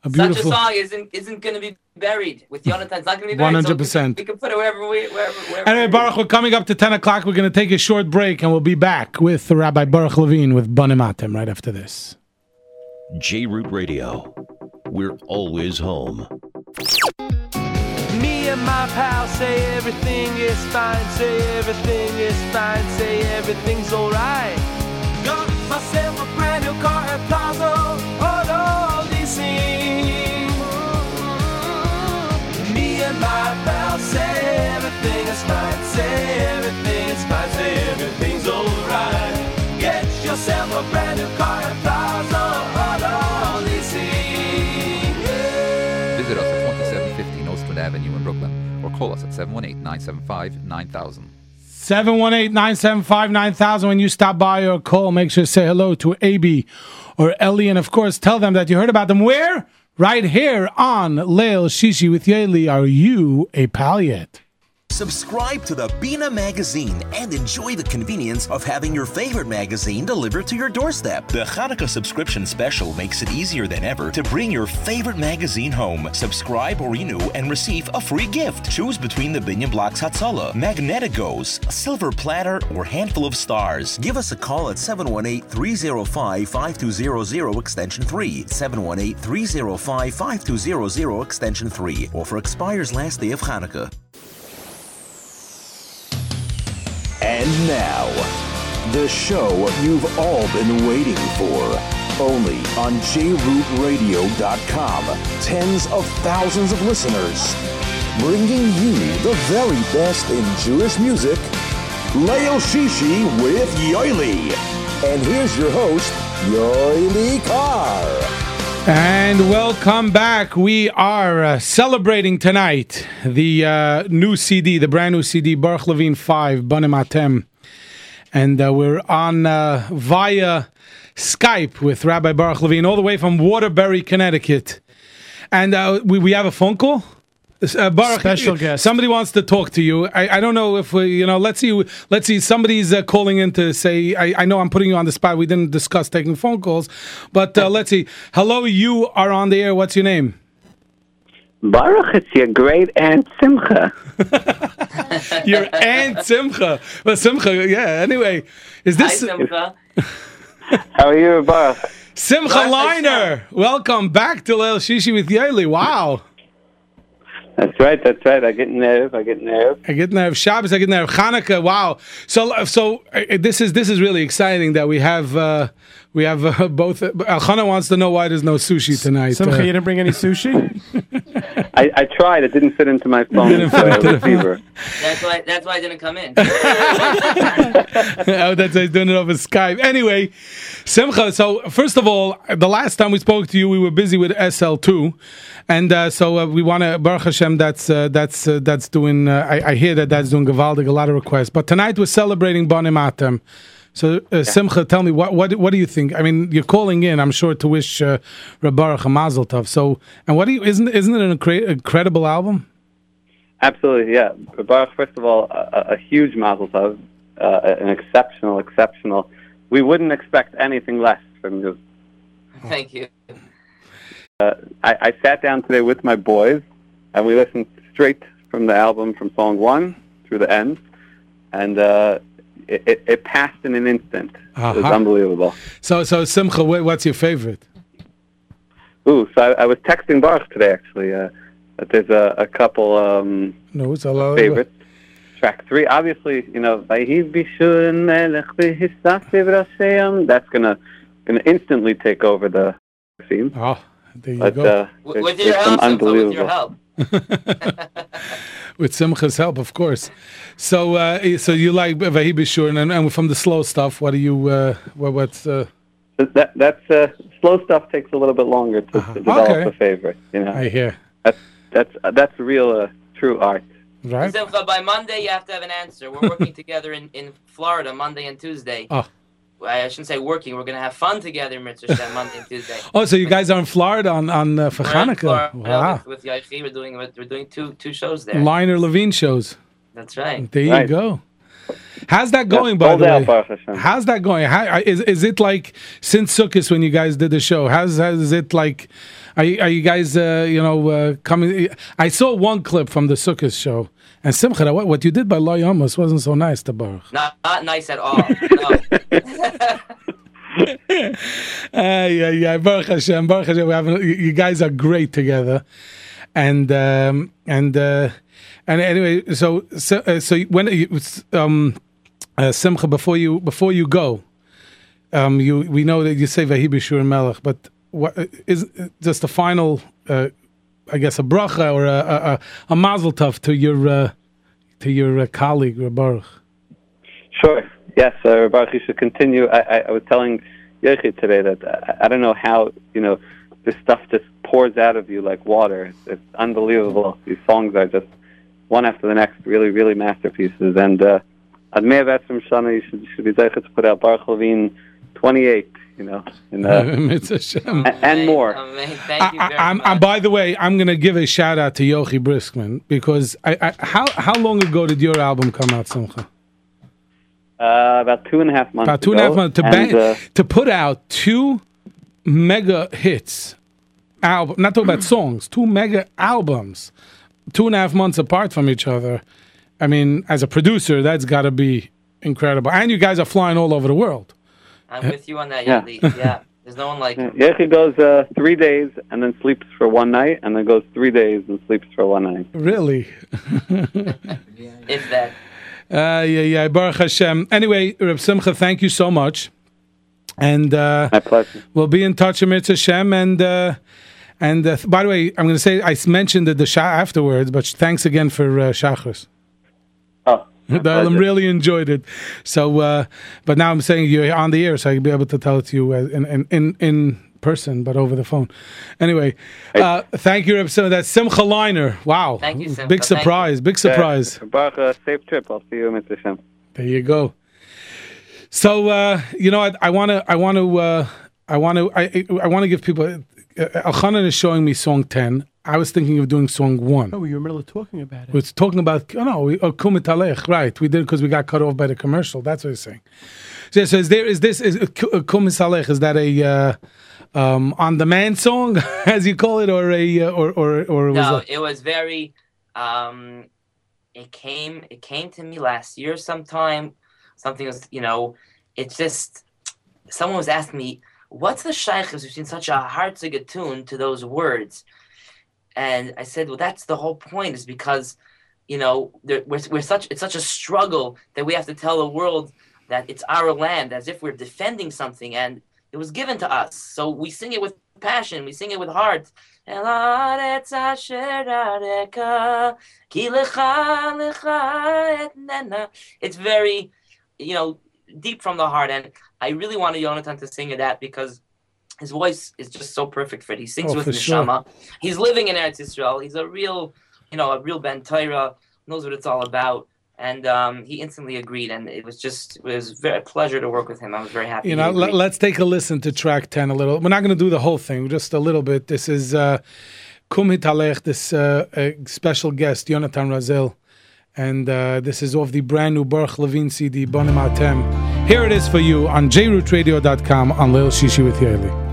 a a beautiful. song isn't isn't going to be buried with Jonathan. It's not going to be buried. so we can- 100%. We can put it wherever we wherever. wherever Anyway, we- Boruch, we're coming up to 10 o'clock. We're going to take a short break and we'll be back with Rabbi Boruch Levine with Banim Atem right after this. JRoot Radio. We're always home. Me and my pal say everything is fine, say everything is fine, say everything's alright. Got myself a brand new car at Plaza Auto Leasing. Me and my pal say everything is fine, say everything is fine, say everything's alright. Get yourself a brand new car at Plaza call us at 718 975 9000. 718-975-9000 when you stop by or call make sure to say hello to AB or Ellie. And of course tell them that you heard about them. Where right here on Leil Shishi with Yoely are you a pal yet Subscribe to the Bina magazine and enjoy the convenience of having your favorite magazine delivered to your doorstep. The Hanukkah subscription special makes it easier than ever to bring your favorite magazine home. Subscribe or renew and receive a free gift. Choose between the Binyan Blocks Hatzalah, Magneticos, Silver Platter, or Handful of Stars. Give us a call at 718-305-5200 extension 3, 718-305-5200 extension 3. Offer expires last day of Hanukkah. And now, The show you've all been waiting for. Only on jrootradio.com. Tens of thousands of listeners. Bringing you the very best in Jewish music. Leil Shishi with Yoely. And here's your host, Yoely Kar. And welcome back. We are uh, celebrating tonight the uh, new CD, the brand new CD, Boruch Levine 5, Banim Atem. And uh, we're on uh, via Skype with Rabbi Boruch Levine, all the way from Waterbury, Connecticut. And uh, we, we have a phone call. Uh, Boruch, Special guest. Somebody wants to talk to you. I, I don't know if we, you know. Let's see. Let's see. Somebody's uh, calling in to say. I, I know I'm putting you on the spot. We didn't discuss taking phone calls, but uh, let's see. Hello, you are on the air. What's your name? Boruch, it's your great aunt Simcha. (laughs) Your aunt Simcha. Well, Simcha. Yeah. Anyway, is this Hi, Simcha. (laughs) How are you, Boruch? Simcha Liner? Welcome back to Leil Shishi with Yoely. Wow. That's right, that's right. I get nerve, I get nerve. I get nerve Shabbos. I get nerve Hanukkah. Wow. So, so uh, this is this is really exciting that we have uh, we have uh, (laughs) both. Uh, Elchanan wants to know why there's no sushi tonight. Simcha, Uh, you didn't bring any sushi? (laughs) I, I tried, it didn't fit into my phone Didn't fit uh, into the receiver. That's why. That's why I didn't come in. (laughs) oh, that's why he's doing it over Skype. Anyway, Simcha. So first of all, the last time we spoke to you, we were busy with SL2, and uh, so uh, we want to Baruch Hashem. That's uh, that's uh, that's doing. Uh, I, I hear that that's doing Gavaldig a lot of requests. But tonight we're celebrating Banim Atem. So uh, Simcha, tell me what what what do you think? I mean, you're calling in. I'm sure to wish uh, Reb Boruch a Mazel Tov. So and what do you? Isn't isn't it an incre- incredible album? Absolutely, yeah. Boruch, first of all, a, a huge mazel tov, uh, an exceptional, exceptional. We wouldn't expect anything less from you. Thank you. Uh, I, I sat down today with my boys, and we listened straight from the album from song one through the end, and uh, it, it, it passed in an instant. It was Uh-huh. unbelievable. So so Simcha, what's your favorite? Ooh, so I, I was texting Boruch today, actually, uh, that there's a, a couple um, No, it's a lot. favorites. Track three, obviously, you know, "Vayhi bishur melech v'hisasev rasheim." That's gonna gonna instantly take over the scene. Oh, there you But go. uh, With, there's- with your some help, Simcha, with unbelievable. your help. (laughs) (laughs) with Simcha's help, of course. So, uh, so you like Vahi Bishur, and, and from the slow stuff, what do you, uh, what, what's, uh, That that's uh, slow stuff takes a little bit longer to, to develop Okay. a favorite. You know, I hear, that's that's uh, that's real uh, true art. right? Simcha, by Monday you have to have an answer. We're working (laughs) together in, in Florida Monday and Tuesday. Oh. I shouldn't say working. We're gonna have fun together, Mitzvah Shem, Monday and Tuesday. (laughs) Oh, so you guys are in Florida on, on uh, for We're Hanukkah. Florida Wow. With, with Yachi, we're doing we're doing two two shows there. Liner Levine shows. That's right. There you go. How's that going, by the way? Baruch Hashem. How's that going? How, is is it like since Sukkot when you guys did the show? How's how is it like? Are you, are you guys uh, you know uh, coming? I saw one clip from the Sukkot show, and Simcha, what, what you did by Lo Yamos wasn't so nice to Boruch. Not not nice at all. No. (laughs) Uh, yeah, yeah. Baruch Hashem, Baruch Hashem. We have, you guys are great together, and um, and uh, and anyway, so so, uh, so when you, um, uh, Simcha, before you before you go, um, you we know that you say Vahi B'Shur Melech, but what is just the final, uh, I guess, a bracha or a a, a, mazel tov to your uh, to your uh, colleague Boruch. Sure. Yes, uh, Boruch, you should continue. I, I, I was telling Yochi today that I, I don't know how you know this stuff just pours out of you like water. It's, it's unbelievable. These songs are just one after the next, really, really masterpieces. And uh, Esrim Shana, you should, you should be zeichet to put out Boruch Levine 28. You know, (laughs) in, uh, Mitzvah Shem. a- and more. Thank you I, very I'm, much. I'm, by the way, I'm going to give a shout out to Yochi Briskman because I, I, how how long ago did your album come out, Simcha? Uh, about two and a half months. About two and a half ago. months to And, bang, uh, to put out two mega hits album. Not talking about songs, two mega albums, two and a half months apart from each other. I mean, as a producer, that's got to be incredible. And you guys are flying all over the world. I'm with you on that, Yeah. Yoely. Yeah. (laughs) There's no one like him. Yechi goes uh, three days and then sleeps for one night, and then goes three days and sleeps for one night. Really. (laughs) If that. Uh, yeah, yeah. Baruch Hashem. Anyway, Reb Simcha, thank you so much. And uh, my pleasure. We'll be in touch, Amir Hashem. And uh, and uh, by the way, I'm going to say I s- mentioned the, the Shah afterwards, but thanks again for uh, Shachris. I really enjoyed it. So, uh, but now I'm saying you're on the air, so I'll be able to tell it to you uh, in in in, in person, but over the phone. Anyway, uh, thank you, Reb Simcha. That's Simcha Liner. Wow, Thank you, Simcha. big surprise, big surprise. Yeah, Boruch, uh, safe trip. I'll see you, Mr. Shem. There you go. So uh, you know, I, I want to, I want to, uh, I want to, I, I want to give people. Uh, Elchanan is showing me song ten. I was thinking of doing song one. Oh, you were in the middle of talking about it. We're talking about oh no, we, oh, Kumit Alech, right? We did because we got cut off by the commercial. That's what he's saying. So, so is there is this is uh, Kumit Alech? Is that a uh, um, on demand song, (laughs) as you call it, or a uh, or or or was no, it? it was very. Um, it came. It came to me last year sometime. Something was, you know, it's just. Someone was asking me, "What's the shaykhs between such a heartziga tune to those words?" And I said, "Well, that's the whole point. Is because, you know, we're we're such it's such a struggle that we have to tell the world that it's our land, as if we're defending something, and it was given to us. So we sing it with passion. We sing it with heart." It's very, you know, deep from the heart, and I really wanted Jonathan to sing that because his voice is just so perfect for it. He sings Oh, with for sure. neshama. He's living in Eretz Israel. He's a real, you know, a real Ben Torah, knows what it's all about. And um, he instantly agreed, and it was just it was very a pleasure to work with him. I was very happy. You know, let, let's take a listen to track 10 a little. We're not going to do the whole thing, just a little bit. This is uh, Kum Hitalech, this uh, uh, special guest, Jonathan Razel. And uh, this is off the brand new Boruch Levine CD, Banim Atem. Here it is for you on jrootradio.com on Leil Shishi with Yoely.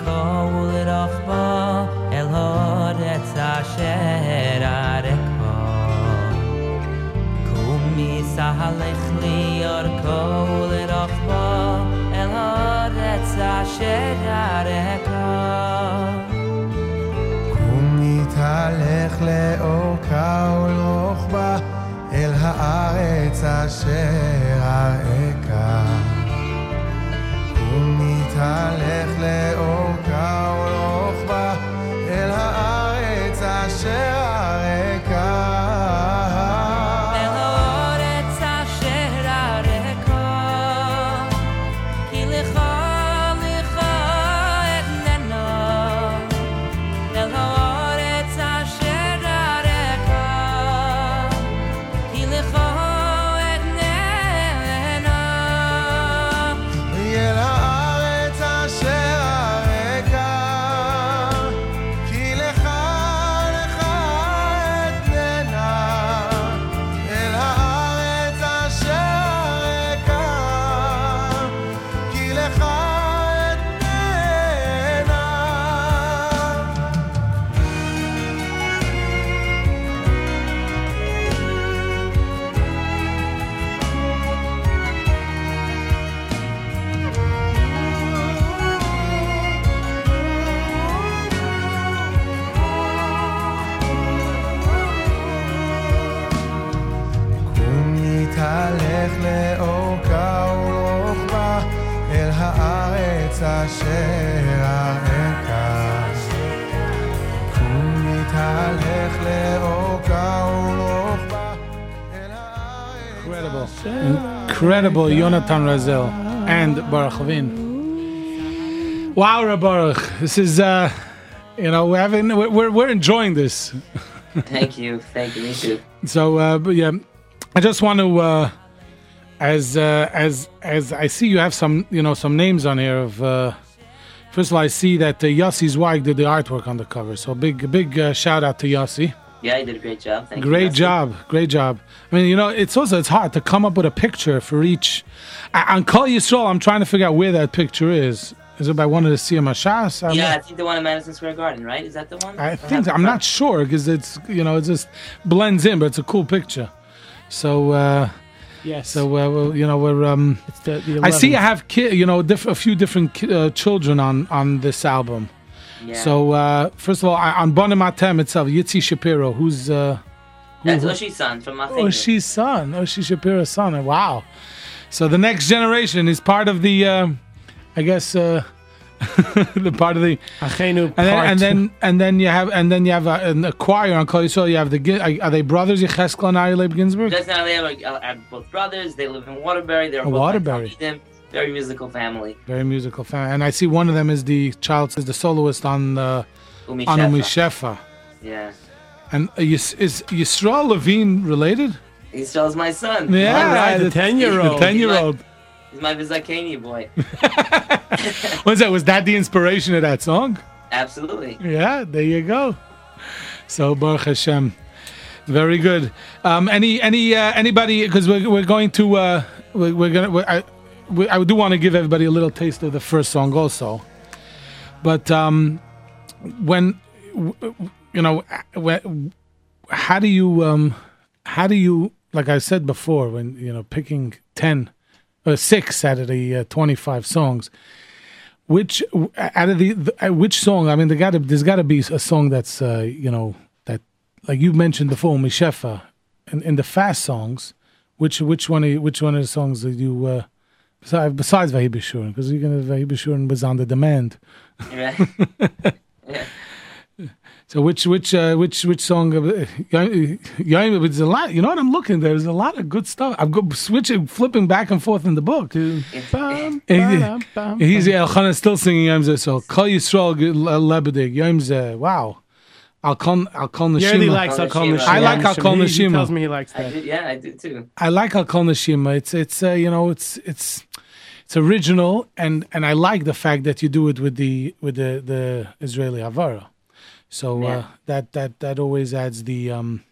li orko ulirachba El horetz asher areko Kumi sahalech li orko ulirachba El horetz asher areko ומתהלך לאורכה ולרוחבה אל הארץ אשר אראך. ומתהלך לאורכה Incredible, Jonathan Razel and Boruch Levine. Wow, Boruch. This is, uh, you know, we're, having, we're, we're, enjoying this. (laughs) Thank you, thank you, me too. So, uh, but yeah, I just want to, uh, as uh, as as I see you have some, you know, some names on here of. Uh, first of all, I see that uh, Yossi Zweig did the artwork on the cover. So big big uh, shout out to Yossi. Yeah, you did a great job. Thank. Great Yossi. job, great job. I mean, you know, it's also it's hard to come up with a picture for each. I, on Kol Yisrael, I'm trying to figure out where that picture is. Is it by one of the Siyum Hashas? Yeah, not- I think the one in Madison Square Garden, right? Is that the one? I think it I'm not sure because it's you know it just blends in, but it's a cool picture. So uh, Yes. so uh, well, you know we're um. It's the, the I see I have ki- you know diff- a few different ki- uh, children on on this album. Yeah. So uh, first of all, I, on Banim Atem itself, Yitzi Shapiro, who's uh, who- That's who- Ushi's son from Oh, Mafia. she's son. Oh, she's Shapiro's son. Wow. So the next generation is part of the, uh, I guess, uh, (laughs) the part of the. And then, part. and then and then you have and then you have a, an, a choir on Kol Yisrael. You have the Gi- are they brothers Yecheskel and Ari Leib Ginsburg? Just now they have, a, have both brothers. They live in Waterbury. They're Oh, both Waterbury. Talmidim. Very musical family. Very musical family. And I see one of them is the child is the soloist on the Umi on Shefa. Umi Shefa. Yeah. And uh, Yis- is Yisrael Levine related? He still my son. Yeah, All right, the the 10-year-old. The ten year old. He's my Vizakani boy. (laughs) Was that was that the inspiration of that song? Absolutely. Yeah, there you go. So Baruch Hashem, very good. Um, any any uh, anybody because we're, we're going to uh, we're, we're gonna we I, I do want to give everybody a little taste of the first song also, but um, when you know how do you um, how do you like I said before when you know picking ten or six out of the uh, twenty five songs which out of the, the uh, which song? I mean, there got there's got to be a song that's uh, you know that like you mentioned before, Mishefa, in, in the fast songs. Which which one of, which one of the songs that you uh, besides besides Vahi B'Shurin? Because you're gonna Vahi B'Shurin was on the demand. Right. (laughs) yeah. So which which uh, which which song? Uh, Yaim- Yaim- there's a lot. You know what I'm looking. There's a lot of good stuff. I'm go, switching, flipping back and forth in the book. Bum, (laughs) He- ba-dum, He's. Elchanan still singing Yom Zeh. So Kol Yisrael Lebedig Yom Zeh. Wow. Al Kol Al Kol He really Neshima. likes Al Kol Neshima. I like Al Kol He- He tells me he likes I that. do, yeah, I do too. I like Al Kol Neshima. It's it's uh, you know it's it's it's original, and and I like the fact that you do it with the with the the Israeli Havara. So uh, yeah. uh, that that that always adds the um,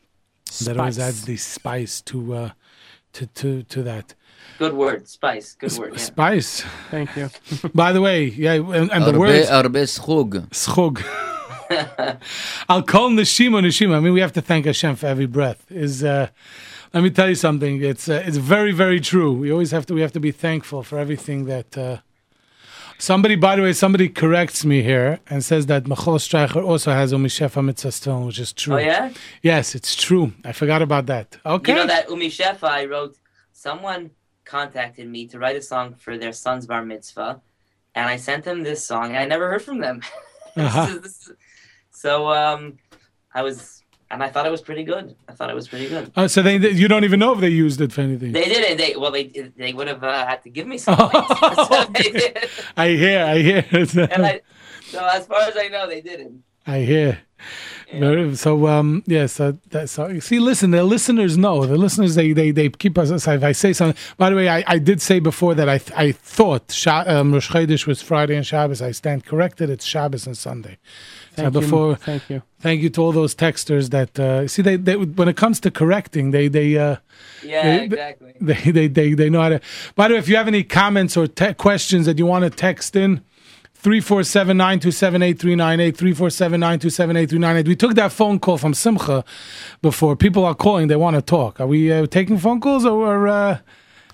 spice. that always adds the spice to uh, to to to that. Good word, spice. Good word. Yeah. Spice. Thank you. (laughs) By the way, yeah, and, and the word arbe schug. Schug. (laughs) I'll call Nishima Nishima. I mean, we have to thank Hashem for every breath. Is uh, let me tell you something. It's uh, it's very very true. We always have to we have to be thankful for everything that. Uh, somebody, by the way, somebody corrects me here and says that Machol Streicher also has Umishefa Mitzvah Stone, which is true. Oh yeah. Yes, it's true. I forgot about that. Okay. You know that Umi Shefa, I wrote, someone contacted me to write a song for their son's bar mitzvah, and I sent them this song, and I never heard from them. (laughs) Uh-huh. is- (laughs) so um, I was, and I thought it was pretty good. I thought it was pretty good. Uh, so they you don't even know if they used it for anything. They didn't. They well, they they would have uh, had to give me something. (laughs) (laughs) So they did. I hear. I hear. (laughs) and I, so as far as I know, they didn't. I hear. Very- So um yes, uh, that's so see. Listen, the listeners know. The listeners they they, they keep us. If I say something, by the way, I, I did say before that I I thought Sha- um, Rosh Chodesh was Friday and Shabbos. I stand corrected. It's Shabbos and Sunday. Thank so you. before, Thank you. thank you to all those texters that uh, see they, they when it comes to correcting they they uh, Yeah, they, exactly. (laughs) they, they they they know how to. By the way, if you have any comments or te- questions that you want to text in. 347-927-8398, 347-927-8398. We took that phone call from Simcha before. People are calling, they want to talk. Are we uh, taking phone calls or uh,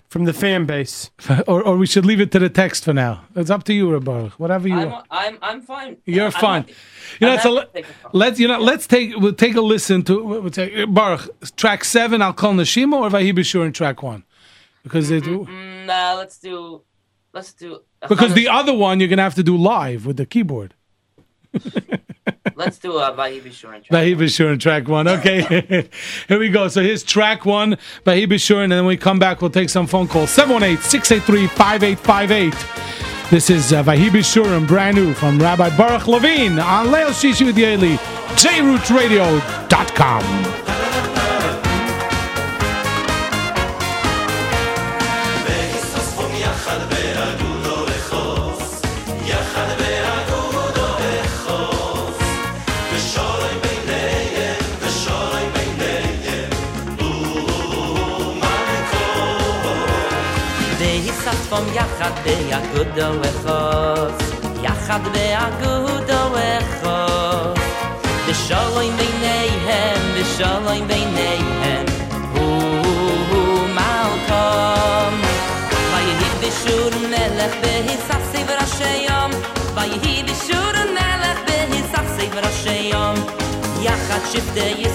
From the fan base. (laughs) or or we should leave it to the text for now? It's up to you, Roberto. Whatever you I'm want. I'm I'm fine. You're I'm fine. happy. You know, I'm so let, to take a phone. let's you know, let's take we'll take a listen to we'll take Boruch track seven. I'll call Nashima or Vahi B'Shur in track one because it Mm, nah, let's do, let's do. because the other one you're gonna have to do live with the keyboard. (laughs) let's do a Vahi B'Shur and Vahi B'Shur track one. Okay, (laughs) here we go. So here's track one, B'Shur, and then when we come back, we'll take some phone calls. 718-683-5858. This is uh, and brand new from Rabbi Boruch Levine on Leil Shishi with Yoely, jrootradio.com. יחד ביגודו וחוף יחד ביגודו וחוף ושלוים ביניהם ושלוים ביניהם הוא הוא מלכום. ויהי בשור מלך בהיססי וראשי יום. ויהי בשור מלך בהיססי וראשי יום. יחד שבטי ישראל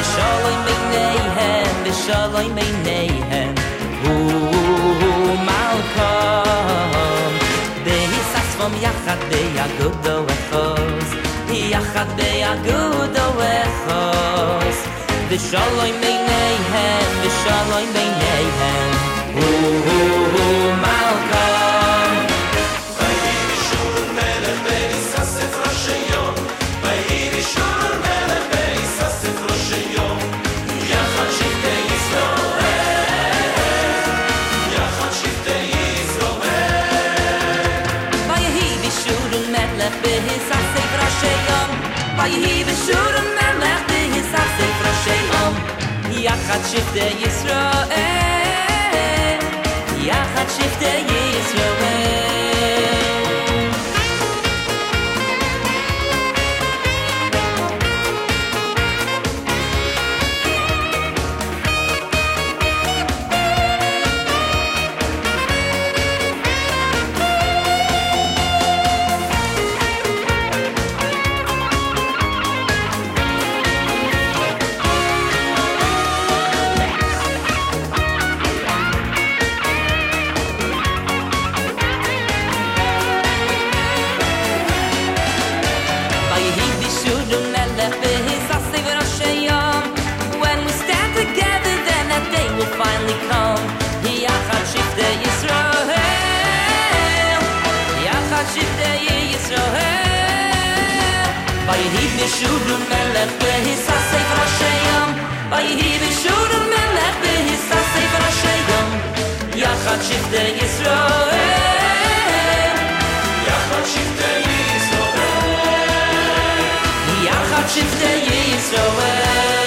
Inshallah may nei hen, inshallah may nei hen, ooh, mal koh, dehi sas vum i khadde i gud do ekhos, i khadde i nei hen, inshallah may nei hen, ויהי בשור מלך בהיססי ראשי יום יחד שבטי ישראל יחד שבטי ישראל שבטי ישראל ויהי בשור מלך בהיססי וראשי יום ויהי בשור מלך בהיססי וראשי יום יחד שבטי ישראל יחד שבטי ישראל יחד שבטי ישראל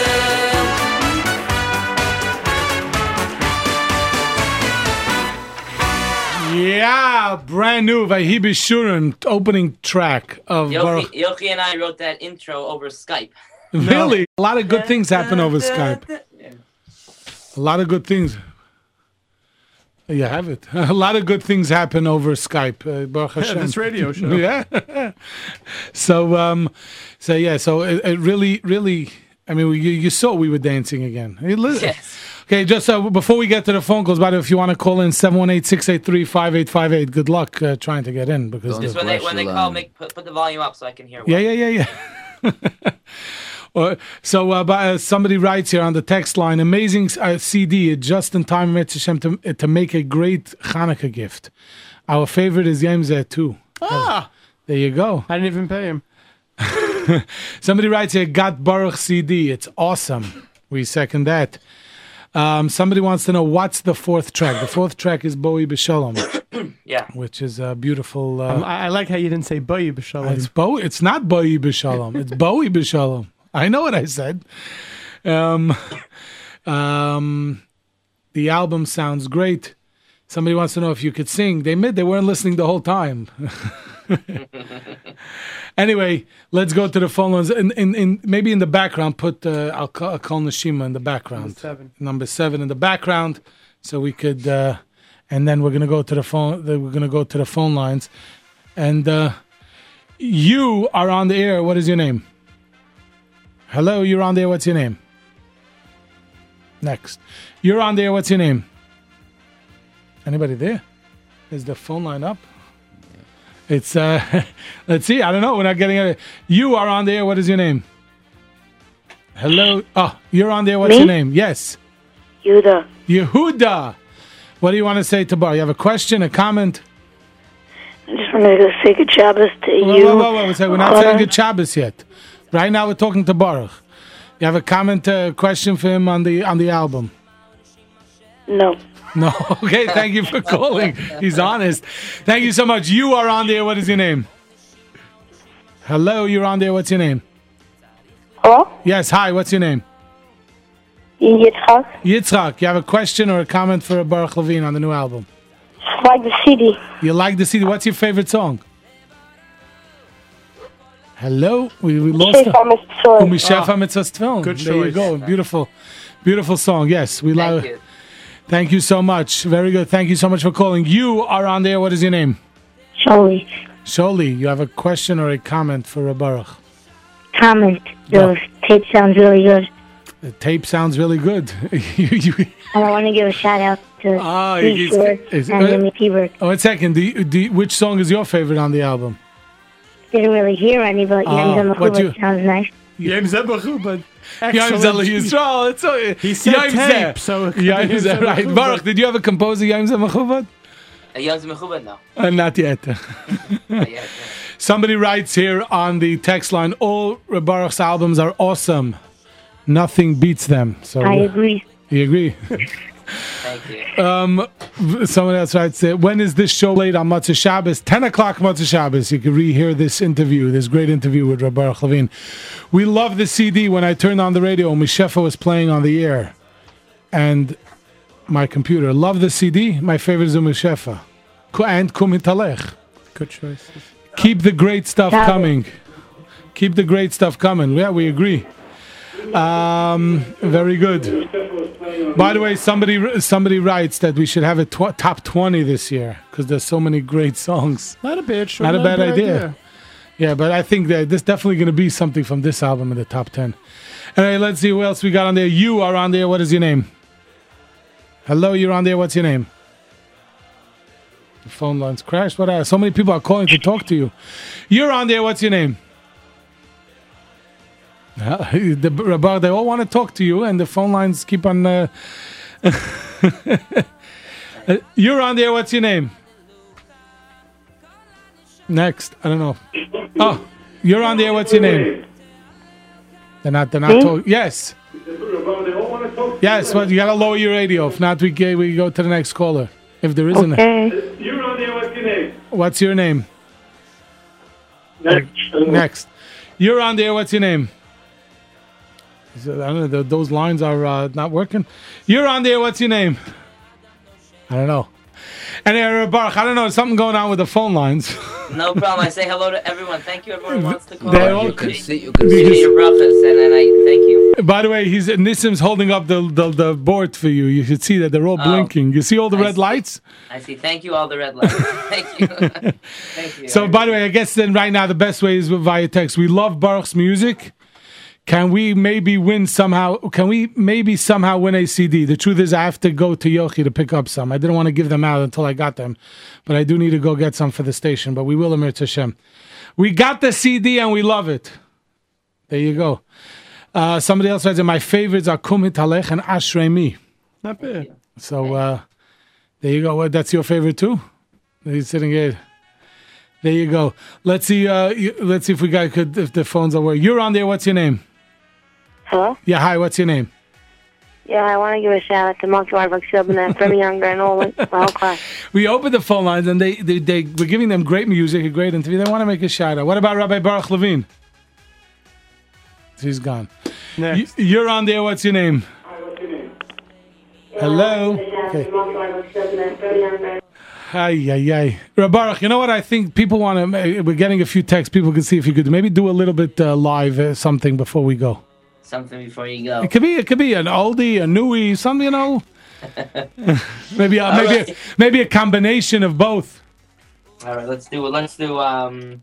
Yeah, brand new Vahi Bishurin opening track of Boruch. Yochi, Yochi and I wrote that intro over Skype. (laughs) Really? A lot of good things happen over Skype. A lot of good things. You have it. (laughs) A lot of good things happen over Skype. Uh, Baruch (laughs) Yeah, Hashem. this radio show. yeah. so, um, so yeah. So it, it really, really. I mean, you, you saw we were dancing again. Yes. Okay, just uh, before we get to the phone calls, by the way, if you want to call in 718-683-5858, good luck uh, trying to get in because Just when they when they call, make put, put the volume up so I can hear. yeah, yeah, yeah, yeah. (laughs) Or- so uh, but, uh, somebody writes here on the text line, amazing uh, CD, just in time Mitzvah Hashem, to, to make a great Hanukkah gift. Our favorite is Yom Zeh too. Ah, There you go. I didn't even pay him. (laughs) Somebody writes here, Got Boruch CD. It's awesome. We second that. Um, somebody wants to know what's the fourth track. The fourth track is Bowie B'Shalom, (coughs) Yeah. which is a beautiful. Uh, Um, I, I like how you didn't say Bayi B'Shalom. It's Bo. It's not Bowie B'Shalom. It's Bowie B'Shalom. I know what I said. Um, (coughs) um, the album sounds great. Somebody wants to know if you could sing. They admit they weren't listening the whole time. (laughs) anyway, let's go to the phone lines. In, in, in maybe in the background, put uh, I'll call, I'll call Nashima in the background. Number seven. Number seven in the background, so we could. Uh, and then we're gonna go to the phone. We're gonna go to the phone lines, and uh, you are on the air. What is your name? Hello, you're on there. What's your name? Next, you're on there. What's your name? Anybody there? Is the phone line up? It's uh, (laughs) let's see. I don't know. We're not getting it. You are on there. What is your name? Hello. Oh, you're on there. What's Me? your name? Yes. Yehuda. Yehuda. What do you want to say to Bar? You have a question, a comment? I just wanted to say good Shabbos to Whoa, you. whoa, whoa, whoa. We're not saying good Shabbos yet. Right now, we're talking to Boruch. You have a comment, uh, question for him on the on the album? No. (laughs) No. Okay. Thank you for calling. He's honest. Thank you so much. You are on there. What is your name? Hello. You're on there. What's your name? Hello. Yes. Hi. What's your name? Yitzchak. Yitzhak. You have a question or a comment for Boruch Levine on the new album? Like the CD. You like the CD. What's your favorite song? Hello, we, we lost. Shefa Mitzvah. Umishefa Ah, Mitzvah Tefillin. good There you go. Beautiful, beautiful song. Yes, we love. Thank you so much. Very good. Thank you so much for calling. You are on there. What is your name? Sholi. Sholi. You have a question or a comment for a Boruch? Comment. The tape sounds really good. The tape sounds really good. You- (laughs) you- And I want to give a shout out to Ah, Short is- and Jimmy T-Bird. Oh, one second. Do you, do you- which song is your favorite on the album? Didn't really hear any, but Oh, Yom what you- sounds nice. Yom Zeh Mechubad. Yom Excellent. Yisrael. It's so, He said Yom tape, Zeh. so it Yom Yom Zeh, Zeh right. Mechubad. Boruch, did you ever compose a Yom Zeh Mechubad? Uh, Yom Zeh Mechubad, no. Uh, not yet. (laughs) (laughs) Somebody writes here on the text line, all Boruch's albums are awesome. Nothing beats them. So I agree. You agree? (laughs) Thank you. Um, someone else writes, uh, when is this show late on Motzei Shabbos? 10 o'clock Motzei Shabbos. You can rehear this interview, this great interview with Rabbi Boruch Levine. We love the CD. When I turned on the radio, Mishefa was playing on the air. And my computer. Love the CD. My favorite is Mishefa. And Kumitalech. Good choice. Keep the great stuff Shabbos. coming. Keep the great stuff coming. Yeah, we agree. Um, very good. By the way, somebody somebody writes that we should have a tw- top twenty this year because there's so many great songs. Not a bad, sure, not a not bad a bad idea. idea. Yeah, but I think that there's definitely going to be something from this album in the top ten. All right, let's see who else we got on there. You are on there. What is your name? Hello, you're on there. What's your name? The phone lines crashed. What? Uh, so many people are calling to talk to you. You're on there. What's your name? Uh, (laughs) the Rabbi, they all want to talk to you, and the phone lines keep on. Uh, (laughs) Uh, you're on there. What's your name? Next, I don't know. Oh, you're on there. What's your name? They're not. They're not Me? talking. Yes. Yes. Well, you gotta lower your radio. If not, we ga- we go to the next caller. If there isn't. Okay. You're on there. What's your name? What's your name? Next. Next. You're on there. What's your name? Know. th- Those lines are uh, not working. You're on there. What's your name? I don't know. And uh, Boruch, I don't know. Something going on with the phone lines. (laughs) No problem. I say hello to everyone. Thank you, everyone who wants to call. They all- you can see, you can see your brachas, and then I thank you. By the way, he's Nissim's holding up the, the the board for you. You should see that they're all Oh. blinking. You see all the I red see. lights. I see. Thank you, all the red lights. (laughs) thank you. (laughs) thank you. So, by the way, I guess then right now the best way is with via text. We love Boruch's music. Can we maybe win somehow? Can we maybe somehow win a CD? The truth is, I have to go to Yochi to pick up some. I didn't want to give them out until I got them, but I do need to go get some for the station. But we will, Amir Hashem. We got the CD and we love it. There you go. Uh, somebody else writes, my favorites are Kumit Alech and Ashrei Mi. Not bad. So uh, there you go. What, that's your favorite too? He's sitting here. There you go. Let's see. Uh, let's see if we got could if the phones are working. You're on there. What's your name? Hello? Yeah. Hi. What's your name? Yeah, I want to give a shout out to Monkey Warbuck Sub and that (laughs) Freddie Younger and all the whole class. We opened the phone lines and they they, they we're giving them great music, a great interview. They want to make a shout out. What about Rabbi Boruch Levine? He's gone. Next. You, are on there. What's your name? Hello. Okay. Ay, ay, ay. Boruch, you know what? I think people want to. We're getting a few texts. People can see if you could maybe do a little bit uh, live uh, something before we go. Something before you go. It could be. It could be an oldie, a newie, something. You know. (laughs) maybe. Uh, maybe. right. A, maybe a combination of both. All right, let's do. It. Let's do. Um.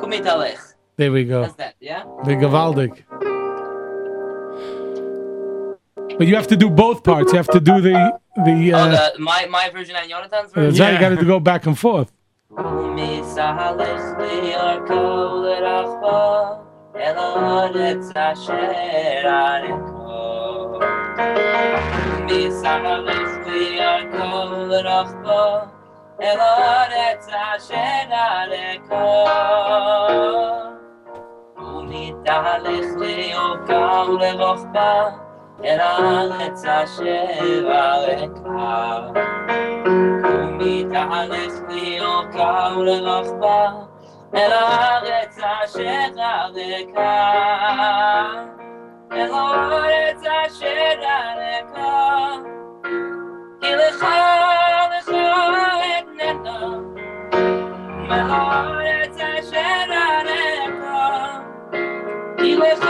Kumit There we go. That's that. Yeah. The Gavaldig. But you have to do both parts. You have to do the The, oh, uh, the my my version and Jonathan's version. so you got to go back and forth. ელოდეც აშერარეკო მისამალეს ვიარკო როხო ელოდეც აშერარეკო უნიტალეხლე ოკავლე როხბა ელოდეც აშერარეკა უმიტალეხლე ოკავლე როხბა אל הארץ אשר אראכה. ומתהלך ליורכה ולרחבה, אל הארץ אשר אראכה. אל הארץ אשר אראכה. כי לך, לך אתננה, מהארץ אשר אראכה. כי לך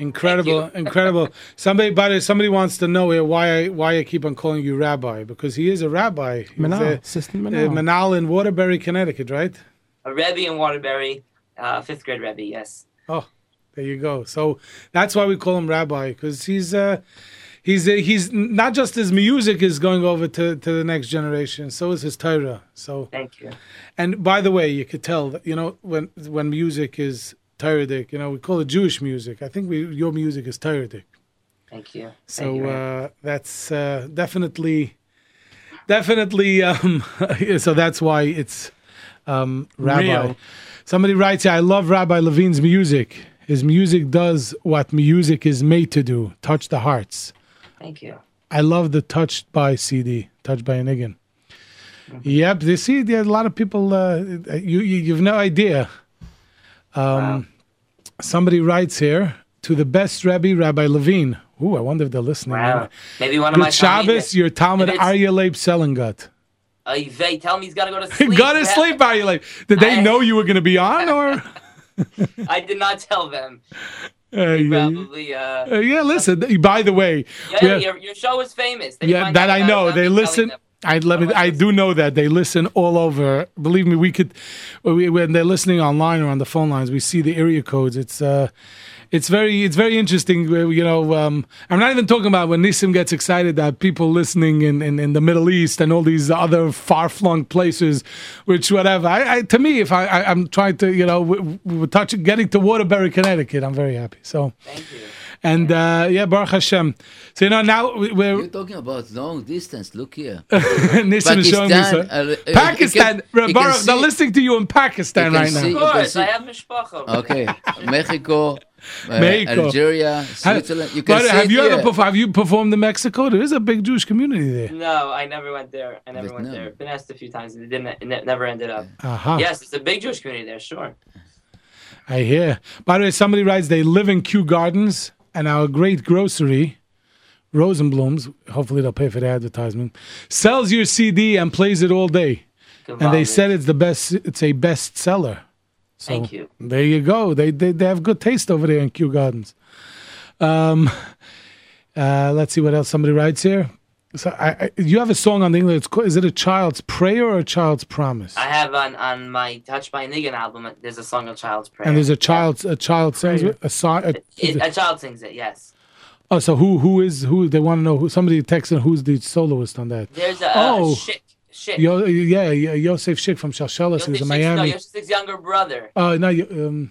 Incredible, incredible. Somebody, but somebody wants to know here why I why I keep on calling you Rabbi because he is a rabbi. He's Manal, a- Assistant uh, Manal. Manal in Waterbury, Connecticut, right? A Rebbe in Waterbury, uh, fifth grade Rebbe, yes. Oh, there you go. So that's why we call him Rabbi because he's uh, he's uh, he's not just his music is going over to, to the next generation. So is his Torah. So Thank you. And by the way, you could tell that you know when when music is Toradic, you know we call it Jewish music. I think we your music is Toradic. Thank you. So Thank you, uh, that's uh, definitely, definitely. Um, (laughs) so that's why it's um, Rabbi. Real. Somebody writes, "I love Rabbi Levine's music. His music does what music is made to do: touch the hearts." Thank you. I love the Touched by CD, Touched by a Niggun. Yep, they see there's a lot of people. Uh, you, you you've no idea. Um, Somebody writes here to the best Rebbe, Rabbi Levine. Ooh, I wonder if they're listening. Wow. Maybe one of Good my Shabbos, your Talmud Arya Leib Selengut. Uh, they tell me he's got to go to (laughs) sleep. Go to sleep, Arya Leib. Did they I- know you were going to be on, or? (laughs) (laughs) I did not tell them. Uh, yeah, Probably. Uh, uh, yeah, listen. By the way, yeah, have- your, your show is famous. They yeah, that I know. They listen. I let me. I do know that they listen all over. Believe me, we could when they're listening online or on the phone lines, we see the area codes. It's uh, it's very it's very interesting. You know, um, I'm not even talking about when Nissim gets excited that people listening in, in, in the Middle East and all these other far flung places, which whatever. I, I to me, if I, I I'm trying to you know we we're touching getting to Waterbury, Connecticut, I'm very happy. So. Thank you. And uh, yeah, Baruch Hashem. So you know now we- we're You're talking about long distance. Look here. (laughs) Nissim is showing me Pakistan, so- uh, uh, Pakistan. can- you can Baruch, they're see- listening to you in Pakistan you can right now. Of course, I have mishpacha. Okay, (laughs) Mexico, uh, Mexico. Algeria, Switzerland. You can But have you ever perf- have you performed in Mexico? There is a big Jewish community there. No, I never went there. I never went Vietnam. there. Been asked a few times, and it didn't. It never ended up. Uh-huh. Yes, it's a big Jewish community there. Sure. I hear. By the way, somebody writes they live in Kew Gardens, and our great grocery, Rosenblum's, hopefully they'll pay for the advertisement, sells your CD and plays it all day. And they said it's the best. It's a bestseller. So Thank you. There you go. They, they they have good taste over there in Kew Gardens. Um, (laughs) uh, let's see what else somebody writes here. So I, I, you have a song on the English. Is it a child's prayer or a child's promise? I have on on my Touch by Niggun album. There's a song of Child's Prayer. And there's a child. A child sings it- a song. A, It, a child sings it. Yes. oh, so who who is who? They want to know who. Somebody texted who's the soloist on that. There's a, Oh. a Schick. Schick. Yo, yeah, yeah, Yosef Schick from Shalshelis, who's in No, Miami. Yosef Schick's younger brother. Oh no, you- um,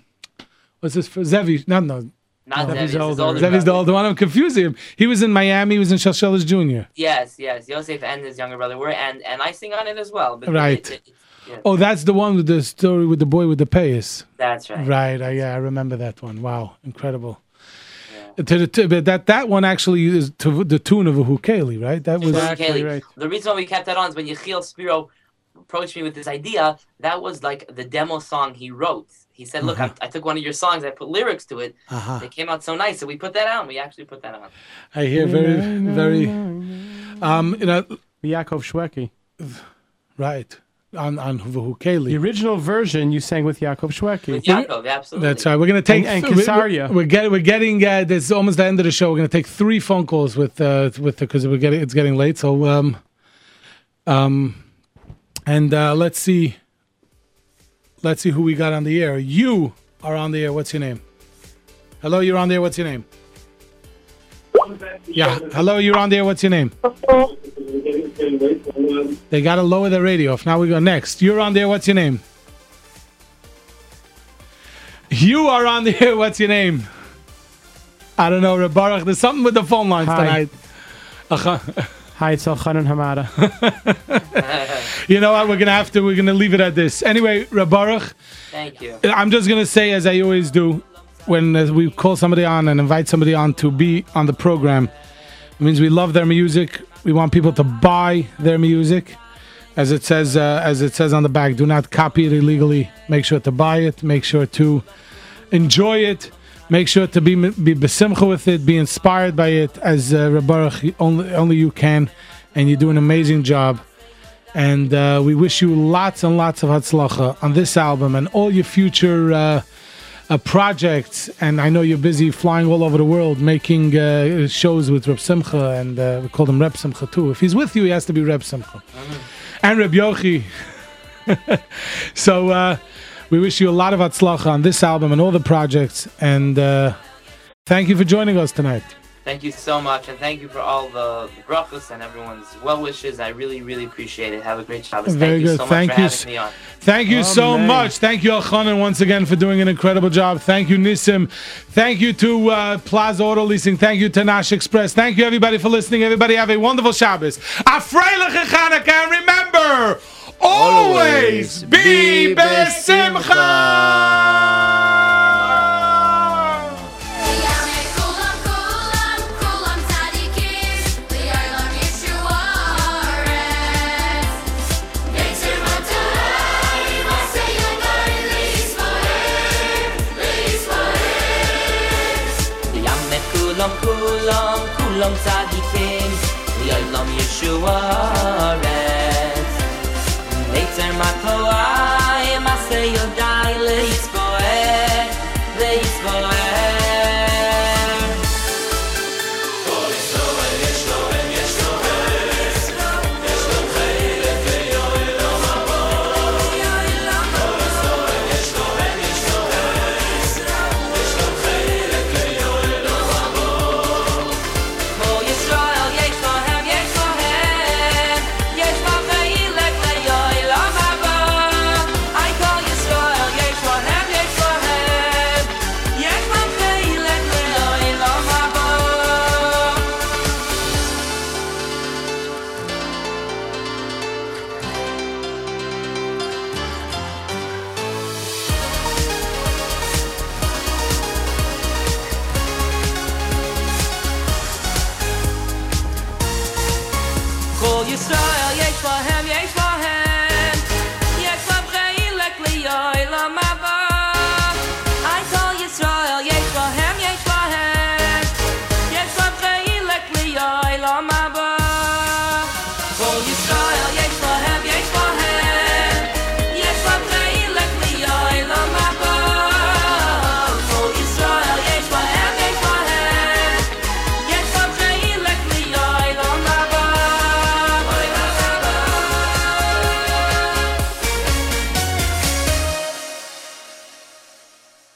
what's this for Zevi? No, no. Not no. Zevi, it's his older brother. the older one. I'm confusing him. He was in Miami. He was in Shalshelis Junior. Yes, yes. Yosef and his younger brother were, and and I sing on it as well. Right. it- it- yeah. Oh, that's the one with the story with the boy with the payas. That's right. Right. uh, yeah, I remember that one. Wow, incredible. To the to, but that that one actually is to the tune of a hukeli, right? That was Kaylee. The reason why we kept that on is when Yechiel Spero approached me with this idea. That was like the demo song he wrote. He said, "Look, Uh-huh. I, I took one of your songs, I put lyrics to it. Uh-huh. They came out so nice, so we put that on. We actually put that on. I hear very very. Um, you know, Yaakov Shwekey. Right on on hukeli. The original version you sang with Yaakov Shwekey. With Yaakov, absolutely. That's right. We're gonna take and, and th- we- Kesaria. We're, getting we're getting uh, this is almost the end of the show. We're gonna take three phone calls with uh with because we're getting it's getting late. So um um and uh let's see let's see who we got on the air. You are on the air. What's your name? Hello, you're on there. What's your name? Yeah. Hello, you're on there. What's your name? They gotta lower the radio. If now we go next. You're on there. What's your name? You are on there. What's your name? I don't know, Reb Boruch. There's something with the phone lines Hi. tonight. Hi, it's Elchanan Hamada. (laughs) you know what? We're gonna have to. We're gonna leave it at this. Anyway, Reb Boruch. Thank you. I'm just gonna say, as I always do, when uh, we call somebody on and invite somebody on to be on the program, it means we love their music. We want people to buy their music, as it says, uh, as it says on the back. Do not copy it illegally. Make sure to buy it. Make sure to enjoy it. Make sure to be be besimcha with it. Be inspired by it, as uh, Reb Boruch, only only you can, and you do an amazing job. And uh, we wish you lots and lots of hatzlacha on this album and all your future uh, uh, projects. And I know you're busy flying all over the world making uh, shows with Reb Simcha, and uh, we call him Reb Simcha too. If he's with you, he has to be Reb Simcha. And Reb Yochi. (laughs) so uh, we wish you a lot of hatzlacha on this album and all the projects. And uh, thank you for joining us tonight. Thank you so much, and thank you for all the, the brachos and everyone's well wishes. I really, really appreciate it. Have a great Shabbos. Very thank you good. so much Thank for you having s- me on. Thank you so Amen. much. Thank you, Elchanan, once again for doing an incredible job. Thank you, Nissim. Thank you to uh, Plaza Auto Leasing. Thank you to Nash Express. Thank you, everybody, for listening. Everybody have a wonderful Shabbos. A freiliche Chanukah, and remember, always be Yamet kulam kulam kulam tzadikim. Yolam Yeshua. Retz Neitzer matoai